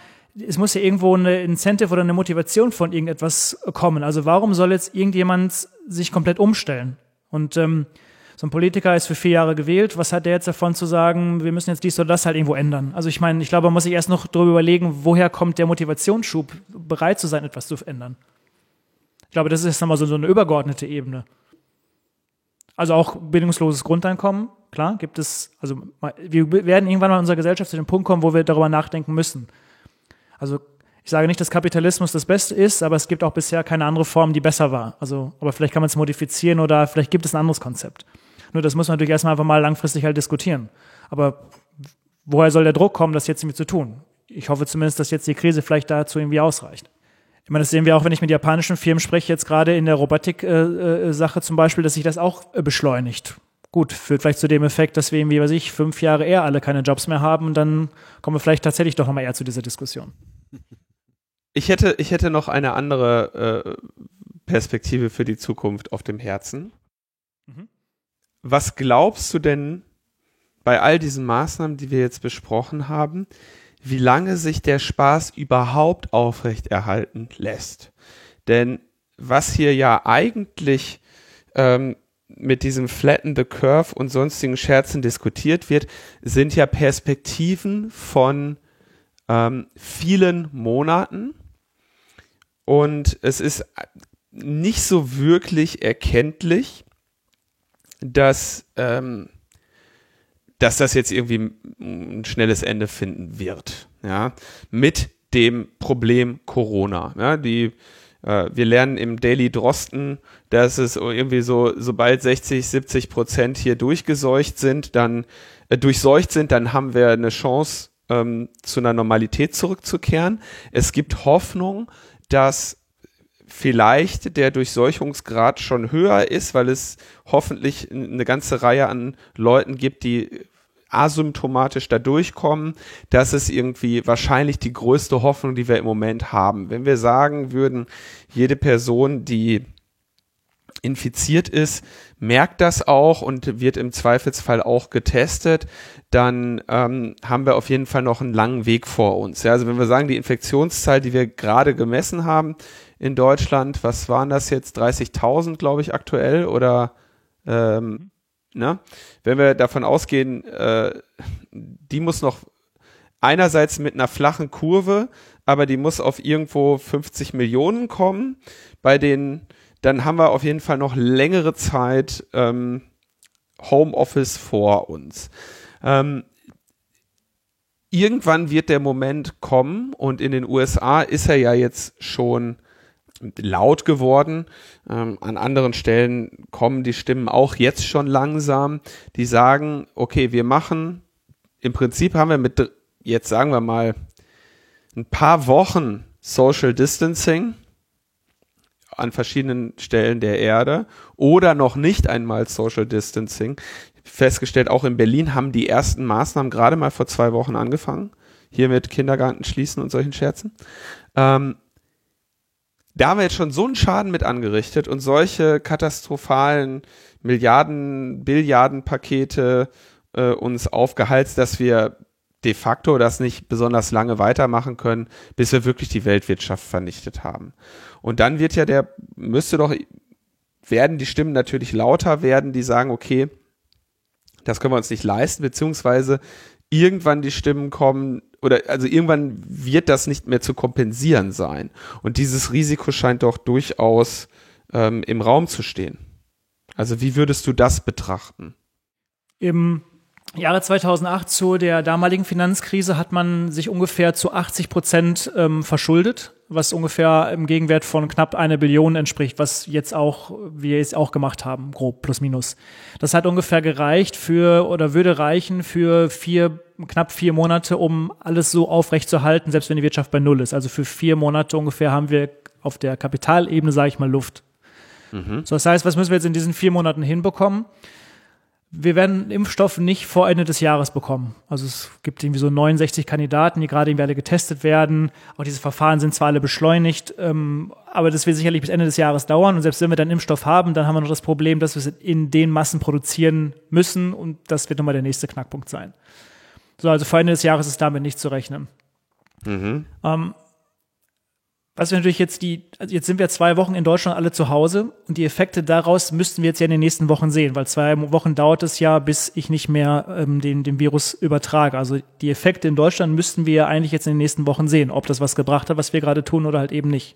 C: es muss ja irgendwo eine Incentive oder eine Motivation von irgendetwas kommen. Also warum soll jetzt irgendjemand sich komplett umstellen? Und ähm, so ein Politiker ist für vier Jahre gewählt. Was hat der jetzt davon zu sagen, wir müssen jetzt dies oder das halt irgendwo ändern? Also ich meine, ich glaube, man muss sich erst noch darüber überlegen, woher kommt der Motivationsschub, bereit zu sein, etwas zu ändern. Ich glaube, das ist jetzt nochmal so, so eine übergeordnete Ebene. Also auch bildungsloses Grundeinkommen, klar, gibt es, also wir werden irgendwann mal in unserer Gesellschaft zu dem Punkt kommen, wo wir darüber nachdenken müssen. Also ich sage nicht, dass Kapitalismus das Beste ist, aber es gibt auch bisher keine andere Form, die besser war. Also, aber vielleicht kann man es modifizieren oder vielleicht gibt es ein anderes Konzept. Nur das muss man natürlich erstmal einfach mal langfristig halt diskutieren. Aber woher soll der Druck kommen, das jetzt irgendwie zu tun? Ich hoffe zumindest, dass jetzt die Krise vielleicht dazu irgendwie ausreicht. Ich meine, das sehen wir auch, wenn ich mit japanischen Firmen spreche, jetzt gerade in der Robotik-Sache äh, zum Beispiel, dass sich das auch äh, beschleunigt. Gut, führt vielleicht zu dem Effekt, dass wir irgendwie, weiß ich, fünf Jahre eher alle keine Jobs mehr haben und dann kommen wir vielleicht tatsächlich doch nochmal eher zu dieser Diskussion.
B: Ich hätte, ich hätte noch eine andere äh, Perspektive für die Zukunft auf dem Herzen. Mhm was glaubst du denn bei all diesen Maßnahmen, die wir jetzt besprochen haben, wie lange sich der Spaß überhaupt aufrechterhalten lässt? Denn was hier ja eigentlich ähm, mit diesem Flatten the Curve und sonstigen Scherzen diskutiert wird, sind ja Perspektiven von ähm, vielen Monaten. Und es ist nicht so wirklich erkenntlich, dass, ähm, dass das jetzt irgendwie ein schnelles Ende finden wird. Ja, mit dem Problem Corona. Ja, die äh, wir lernen im Daily Drosten, dass es irgendwie so, sobald 60, 70 Prozent hier durchgeseucht sind, dann äh, durchseucht sind, dann haben wir eine Chance, ähm, zu einer Normalität zurückzukehren. Es gibt Hoffnung, dass vielleicht der Durchseuchungsgrad schon höher ist, weil es hoffentlich eine ganze Reihe an Leuten gibt, die asymptomatisch da durchkommen. Das ist irgendwie wahrscheinlich die größte Hoffnung, die wir im Moment haben. Wenn wir sagen würden, jede Person, die infiziert ist, merkt das auch und wird im Zweifelsfall auch getestet, dann ähm, haben wir auf jeden Fall noch einen langen Weg vor uns. Ja, also wenn wir sagen, die Infektionszahl, die wir gerade gemessen haben, in Deutschland. Was waren das jetzt? 30.000, glaube ich, aktuell oder ähm, ne? Wenn wir davon ausgehen, äh, die muss noch einerseits mit einer flachen Kurve, aber die muss auf irgendwo 50 Millionen kommen. Bei den, dann haben wir auf jeden Fall noch längere Zeit ähm, Homeoffice vor uns. Ähm, irgendwann wird der Moment kommen und in den USA ist er ja jetzt schon laut geworden. Ähm, an anderen Stellen kommen die Stimmen auch jetzt schon langsam, die sagen, okay, wir machen, im Prinzip haben wir mit, jetzt sagen wir mal, ein paar Wochen Social Distancing an verschiedenen Stellen der Erde oder noch nicht einmal Social Distancing. Festgestellt, auch in Berlin haben die ersten Maßnahmen gerade mal vor zwei Wochen angefangen. Hier mit Kindergarten schließen und solchen Scherzen. Ähm, da haben wir jetzt schon so einen Schaden mit angerichtet und solche katastrophalen Milliarden, Billiardenpakete äh, uns aufgehalst, dass wir de facto das nicht besonders lange weitermachen können, bis wir wirklich die Weltwirtschaft vernichtet haben. Und dann wird ja der, müsste doch, werden die Stimmen natürlich lauter werden, die sagen, okay, das können wir uns nicht leisten, beziehungsweise irgendwann die Stimmen kommen, oder also irgendwann wird das nicht mehr zu kompensieren sein. Und dieses Risiko scheint doch durchaus ähm, im Raum zu stehen. Also wie würdest du das betrachten?
C: Im Jahre 2008 zu der damaligen Finanzkrise hat man sich ungefähr zu 80 Prozent ähm, verschuldet, was ungefähr im Gegenwert von knapp eine Billion entspricht, was jetzt auch wir es auch gemacht haben, grob plus minus. Das hat ungefähr gereicht für oder würde reichen für vier knapp vier Monate, um alles so aufrecht zu halten, selbst wenn die Wirtschaft bei null ist. Also für vier Monate ungefähr haben wir auf der Kapitalebene, sage ich mal, Luft. Mhm. So, das heißt, was müssen wir jetzt in diesen vier Monaten hinbekommen? Wir werden Impfstoff nicht vor Ende des Jahres bekommen. Also es gibt irgendwie so 69 Kandidaten, die gerade irgendwie alle getestet werden. Auch diese Verfahren sind zwar alle beschleunigt, ähm, aber das wird sicherlich bis Ende des Jahres dauern. Und selbst wenn wir dann Impfstoff haben, dann haben wir noch das Problem, dass wir es in den Massen produzieren müssen. Und das wird nochmal der nächste Knackpunkt sein. So, also vor Ende des Jahres ist damit nicht zu rechnen. Mhm. Ähm, was wir natürlich jetzt die, also jetzt sind wir zwei Wochen in Deutschland alle zu Hause und die Effekte daraus müssten wir jetzt ja in den nächsten Wochen sehen, weil zwei Wochen dauert es ja, bis ich nicht mehr ähm, den, den Virus übertrage. Also die Effekte in Deutschland müssten wir ja eigentlich jetzt in den nächsten Wochen sehen, ob das was gebracht hat, was wir gerade tun oder halt eben nicht.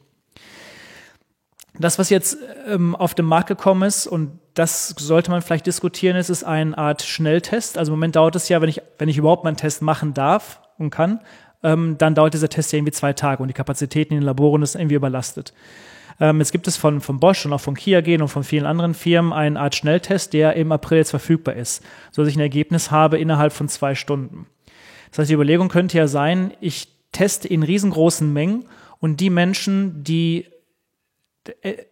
C: Das, was jetzt ähm, auf den Markt gekommen ist, und das sollte man vielleicht diskutieren, ist, ist eine Art Schnelltest. Also im Moment dauert es ja, wenn ich, wenn ich überhaupt meinen Test machen darf und kann, ähm, dann dauert dieser Test ja irgendwie zwei Tage und die Kapazitäten in den Laboren ist irgendwie überlastet. Ähm, jetzt gibt es von, von Bosch und auch von Kia und von vielen anderen Firmen eine Art Schnelltest, der im April jetzt verfügbar ist, so dass ich ein Ergebnis habe innerhalb von zwei Stunden. Das heißt, die Überlegung könnte ja sein, ich teste in riesengroßen Mengen und die Menschen, die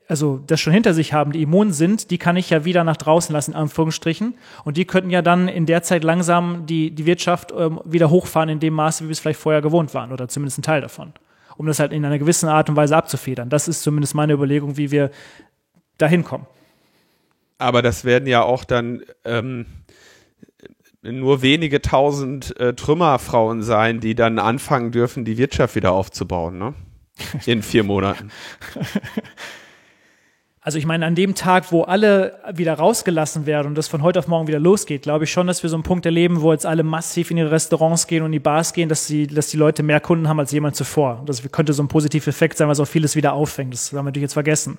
C: also das schon hinter sich haben, die immun sind, die kann ich ja wieder nach draußen lassen, in Anführungsstrichen. Und die könnten ja dann in der Zeit langsam die, die Wirtschaft ähm, wieder hochfahren in dem Maße, wie wir es vielleicht vorher gewohnt waren, oder zumindest ein Teil davon. Um das halt in einer gewissen Art und Weise abzufedern. Das ist zumindest meine Überlegung, wie wir dahin kommen.
B: Aber das werden ja auch dann ähm, nur wenige tausend äh, Trümmerfrauen sein, die dann anfangen dürfen, die Wirtschaft wieder aufzubauen, ne? In vier Monaten.
C: Also ich meine, an dem Tag, wo alle wieder rausgelassen werden und das von heute auf morgen wieder losgeht, glaube ich schon, dass wir so einen Punkt erleben, wo jetzt alle massiv in die Restaurants gehen und in die Bars gehen, dass die, dass die Leute mehr Kunden haben als jemand zuvor. Das könnte so ein positiver Effekt sein, was auch vieles wieder auffängt. Das haben wir natürlich jetzt vergessen.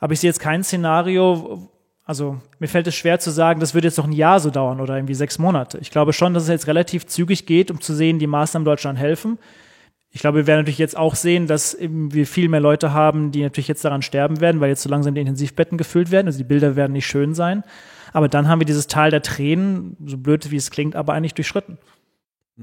C: Aber ich sehe jetzt kein Szenario, also mir fällt es schwer zu sagen, das würde jetzt noch ein Jahr so dauern oder irgendwie sechs Monate. Ich glaube schon, dass es jetzt relativ zügig geht, um zu sehen, die Maßnahmen Deutschland helfen. Ich glaube, wir werden natürlich jetzt auch sehen, dass wir viel mehr Leute haben, die natürlich jetzt daran sterben werden, weil jetzt so langsam die Intensivbetten gefüllt werden. Also die Bilder werden nicht schön sein. Aber dann haben wir dieses Tal der Tränen, so blöd wie es klingt, aber eigentlich durchschritten.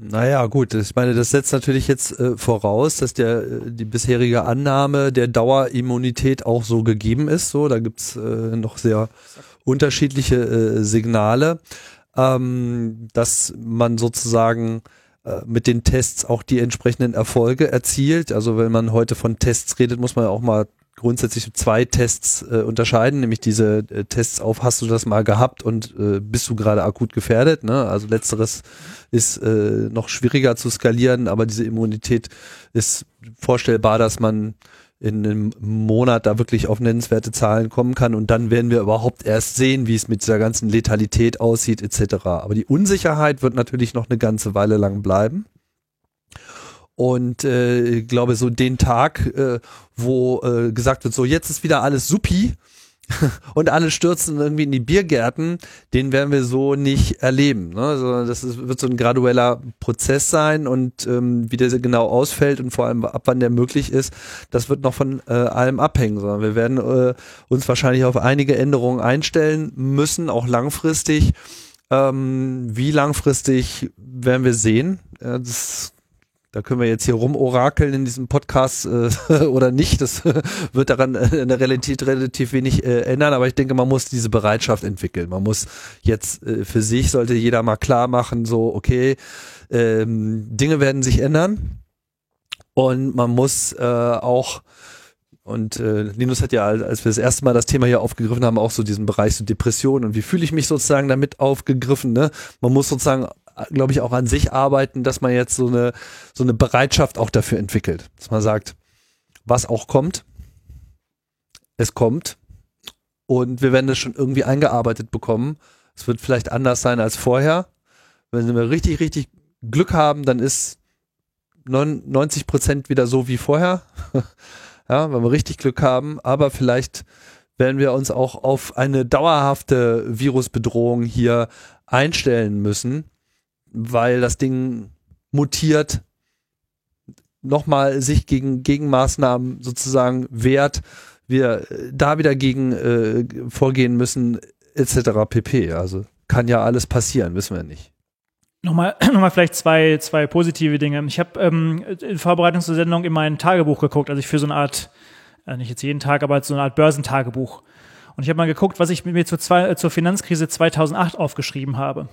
A: Naja, gut, ich meine, das setzt natürlich jetzt äh, voraus, dass der äh, die bisherige Annahme der Dauerimmunität auch so gegeben ist. So, da gibt's äh, noch sehr unterschiedliche äh, Signale, ähm, dass man sozusagen mit den Tests auch die entsprechenden Erfolge erzielt. Also wenn man heute von Tests redet, muss man auch mal grundsätzlich zwei Tests äh, unterscheiden, nämlich diese äh, Tests auf, hast du das mal gehabt und äh, bist du gerade akut gefährdet. Ne? Also letzteres ist äh, noch schwieriger zu skalieren, aber diese Immunität ist vorstellbar, dass man in einem Monat da wirklich auf nennenswerte Zahlen kommen kann und dann werden wir überhaupt erst sehen, wie es mit dieser ganzen Letalität aussieht etc. Aber die Unsicherheit wird natürlich noch eine ganze Weile lang bleiben. Und äh, ich glaube, so den Tag, äh, wo äh, gesagt wird, so jetzt ist wieder alles supi, und alle stürzen irgendwie in die Biergärten, den werden wir so nicht erleben. Ne? Also das ist, wird so ein gradueller Prozess sein und ähm, wie der genau ausfällt und vor allem ab wann der möglich ist, das wird noch von äh, allem abhängen. Sondern wir werden äh, uns wahrscheinlich auf einige Änderungen einstellen müssen, auch langfristig. Ähm, wie langfristig werden wir sehen? Ja, das da können wir jetzt hier rumorakeln in diesem Podcast äh, oder nicht. Das wird daran äh, in der Realität relativ wenig äh, ändern, aber ich denke, man muss diese Bereitschaft entwickeln. Man muss jetzt äh, für sich, sollte jeder mal klar machen, so, okay, ähm, Dinge werden sich ändern und man muss äh, auch und äh, Linus hat ja, als wir das erste Mal das Thema hier aufgegriffen haben, auch so diesen Bereich so Depression und wie fühle ich mich sozusagen damit aufgegriffen. Ne? Man muss sozusagen glaube ich, auch an sich arbeiten, dass man jetzt so eine, so eine Bereitschaft auch dafür entwickelt. Dass man sagt, was auch kommt, es kommt und wir werden das schon irgendwie eingearbeitet bekommen. Es wird vielleicht anders sein als vorher. Wenn wir richtig, richtig Glück haben, dann ist 90 Prozent wieder so wie vorher. ja, wenn wir richtig Glück haben, aber vielleicht werden wir uns auch auf eine dauerhafte Virusbedrohung hier einstellen müssen, weil das Ding mutiert, nochmal sich gegen Gegenmaßnahmen sozusagen wehrt, wir da wieder gegen äh, vorgehen müssen, etc. pp. Also kann ja alles passieren, wissen wir nicht.
C: Nochmal, nochmal vielleicht zwei, zwei positive Dinge. Ich habe ähm, in Vorbereitung zur Sendung in mein Tagebuch geguckt, also ich für so eine Art, äh, nicht jetzt jeden Tag, aber so eine Art Börsentagebuch. Und ich habe mal geguckt, was ich mit mir zur, zwei, zur Finanzkrise 2008 aufgeschrieben habe.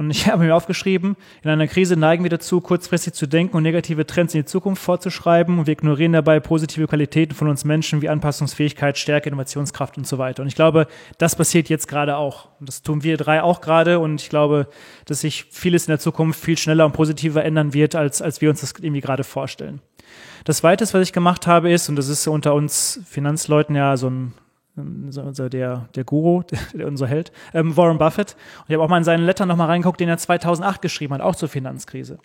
C: Und ich habe mir aufgeschrieben, in einer Krise neigen wir dazu, kurzfristig zu denken und negative Trends in die Zukunft vorzuschreiben und wir ignorieren dabei positive Qualitäten von uns Menschen wie Anpassungsfähigkeit, Stärke, Innovationskraft und so weiter. Und ich glaube, das passiert jetzt gerade auch. Und das tun wir drei auch gerade und ich glaube, dass sich vieles in der Zukunft viel schneller und positiver ändern wird, als, als wir uns das irgendwie gerade vorstellen. Das Zweite, was ich gemacht habe, ist, und das ist unter uns Finanzleuten ja so ein also der, der Guru, der, unser Held, ähm, Warren Buffett. Und ich habe auch mal in seinen Letter nochmal reingeguckt, den er 2008 geschrieben hat, auch zur Finanzkrise.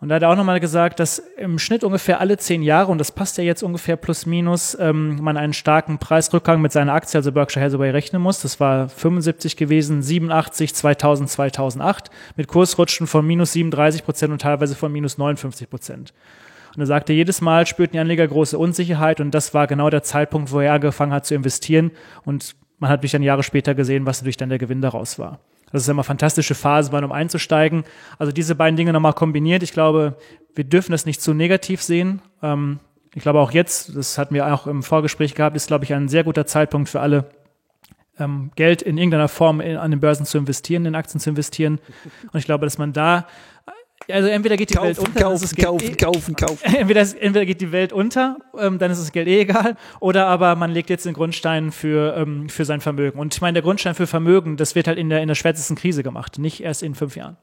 C: Und da hat er auch nochmal gesagt, dass im Schnitt ungefähr alle zehn Jahre, und das passt ja jetzt ungefähr plus minus, ähm, man einen starken Preisrückgang mit seiner Aktie, also Berkshire Hathaway, rechnen muss. Das war 75 gewesen, 87, 2000, 2008, mit Kursrutschen von minus 37 Prozent und teilweise von minus 59 Prozent. Und er sagte, jedes Mal spürten die Anleger große Unsicherheit und das war genau der Zeitpunkt, wo er angefangen hat zu investieren und man hat durch dann Jahre später gesehen, was natürlich dann der Gewinn daraus war. Das ist immer fantastische Phase, um einzusteigen. Also diese beiden Dinge nochmal kombiniert. Ich glaube, wir dürfen das nicht zu negativ sehen. Ähm, ich glaube auch jetzt, das hatten wir auch im Vorgespräch gehabt, ist, glaube ich, ein sehr guter Zeitpunkt für alle, ähm, Geld in irgendeiner Form an den Börsen zu investieren, in Aktien zu investieren. Und ich glaube, dass man da also entweder geht die kaufen, Welt unter,
A: kaufen, kaufen, eh, kaufen, kaufen.
C: Entweder, entweder geht die Welt unter, ähm, dann ist das Geld eh egal, oder aber man legt jetzt den Grundstein für ähm, für sein Vermögen. Und ich meine, der Grundstein für Vermögen, das wird halt in der in der schwärzesten Krise gemacht, nicht erst in fünf Jahren.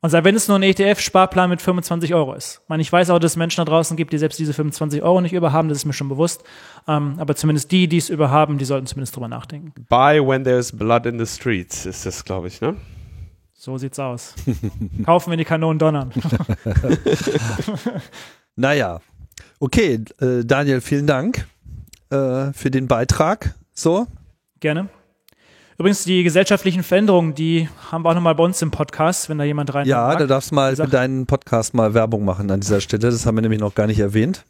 C: Und sei wenn es nur ein ETF-Sparplan mit 25 Euro ist. Ich meine, ich weiß auch, dass es Menschen da draußen gibt, die selbst diese 25 Euro nicht überhaben, das ist mir schon bewusst. Ähm, aber zumindest die, die es überhaben, die sollten zumindest drüber nachdenken.
B: Buy when there's blood in the streets, ist das, glaube ich, ne?
C: So sieht's aus. Kaufen, wenn die Kanonen donnern.
A: naja. Okay, äh, Daniel, vielen Dank äh, für den Beitrag. So.
C: Gerne. Übrigens, die gesellschaftlichen Veränderungen, die haben wir auch nochmal bei uns im Podcast, wenn da jemand rein
A: Ja, mag. da darfst du mal für deinen Podcast mal Werbung machen an dieser Stelle. Das haben wir nämlich noch gar nicht erwähnt.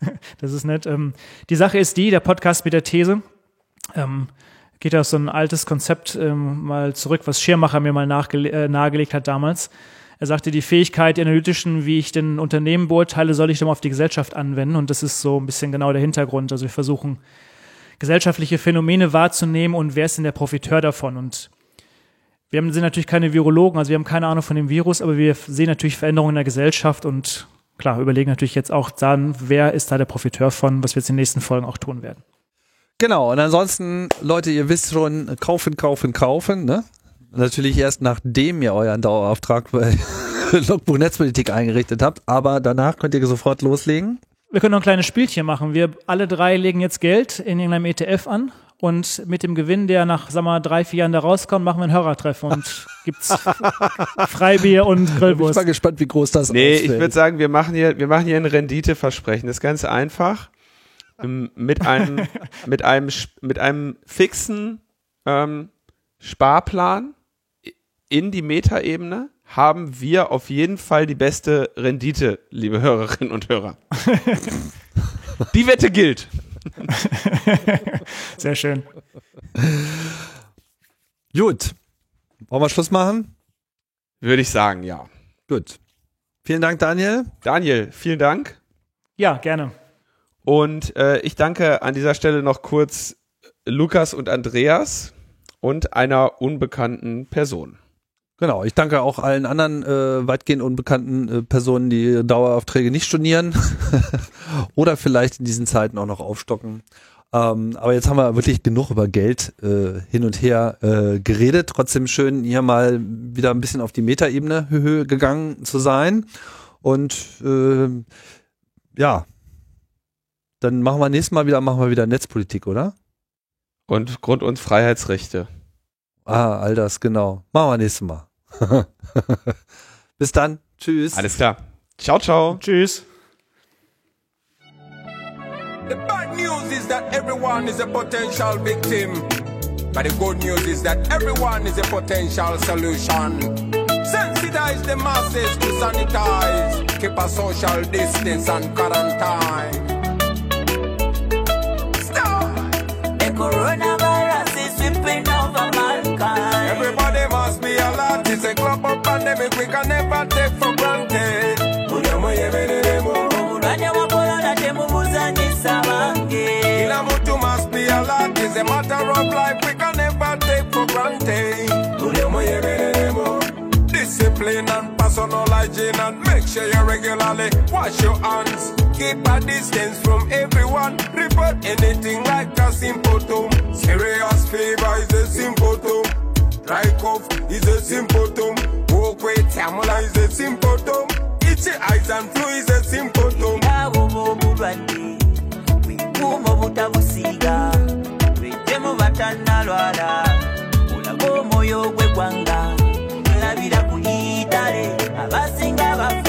C: das ist nett. Ähm, die Sache ist die, der Podcast mit der These, ähm, geht auf so ein altes Konzept ähm, mal zurück, was Schirmacher mir mal äh, nahegelegt hat damals. Er sagte, die Fähigkeit die analytischen, wie ich den Unternehmen beurteile, soll ich dann auf die Gesellschaft anwenden. Und das ist so ein bisschen genau der Hintergrund. Also wir versuchen, gesellschaftliche Phänomene wahrzunehmen und wer ist denn der Profiteur davon? Und wir sind natürlich keine Virologen, also wir haben keine Ahnung von dem Virus, aber wir sehen natürlich Veränderungen in der Gesellschaft und klar, überlegen natürlich jetzt auch dann, wer ist da der Profiteur von, was wir jetzt in den nächsten Folgen auch tun werden.
A: Genau, und ansonsten, Leute, ihr wisst schon, kaufen, kaufen, kaufen, ne? Natürlich erst nachdem ihr euren Dauerauftrag bei Logbuch Netzpolitik eingerichtet habt, aber danach könnt ihr sofort loslegen.
C: Wir können noch ein kleines Spielchen machen. Wir alle drei legen jetzt Geld in irgendeinem ETF an und mit dem Gewinn, der nach, sag mal, drei, vier Jahren da rauskommt, machen wir einen Hörertreff und gibt's Freibier und Grillwurst. Ich
A: bin mal gespannt, wie groß das ist.
B: Nee, ausfällt. ich würde sagen, wir machen hier, wir machen hier ein Renditeversprechen. Das ist ganz einfach mit einem, mit einem, mit einem fixen ähm, Sparplan in die Metaebene haben wir auf jeden Fall die beste Rendite, liebe Hörerinnen und Hörer. die Wette gilt.
C: Sehr schön.
A: Gut. Wollen wir Schluss machen?
B: Würde ich sagen, ja.
A: Gut. Vielen Dank, Daniel.
B: Daniel, vielen Dank.
C: Ja, gerne.
B: Und äh, ich danke an dieser Stelle noch kurz Lukas und Andreas und einer unbekannten Person.
A: Genau, ich danke auch allen anderen äh, weitgehend unbekannten äh, Personen, die Daueraufträge nicht stornieren oder vielleicht in diesen Zeiten auch noch aufstocken. Ähm, aber jetzt haben wir wirklich genug über Geld äh, hin und her äh, geredet. Trotzdem schön, hier mal wieder ein bisschen auf die Metaebene gegangen zu sein. Und äh, ja, dann machen wir nächstes Mal wieder, machen wir wieder Netzpolitik, oder?
B: Und Grund- und Freiheitsrechte.
A: Ah, all das, genau. Machen wir nächstes Mal. Bis dann. Tschüss.
B: Alles klar. Ciao, ciao.
C: Tschüss.
D: The bad news is that everyone is a potential victim. But the good news is that everyone is a potential solution. Sensitize the masses to sanitize. Keep a social distance and quarantine.
E: Coronavirus is sweeping over mankind.
D: Everybody must be alert. It's a global pandemic we can never take for granted. Munyama yemereremo.
E: Omulwadde wa korona temubuzanyisa bange.
D: Kila mtu must be alert. It's a matter of life we can never take for granted. Discipline and personal hygiene and make sure you regularly wash your hands. Keep a distance from everyone. Report anything like a symptom. Serious fever is a symptom. Dry cough is a symptom. Walk with tamula is a symptom. Itchy eyes and flu is a symptom.
E: Obutabusiiga lwejjemu batannalwala olaga omwoyo gwe gwanga ela se engava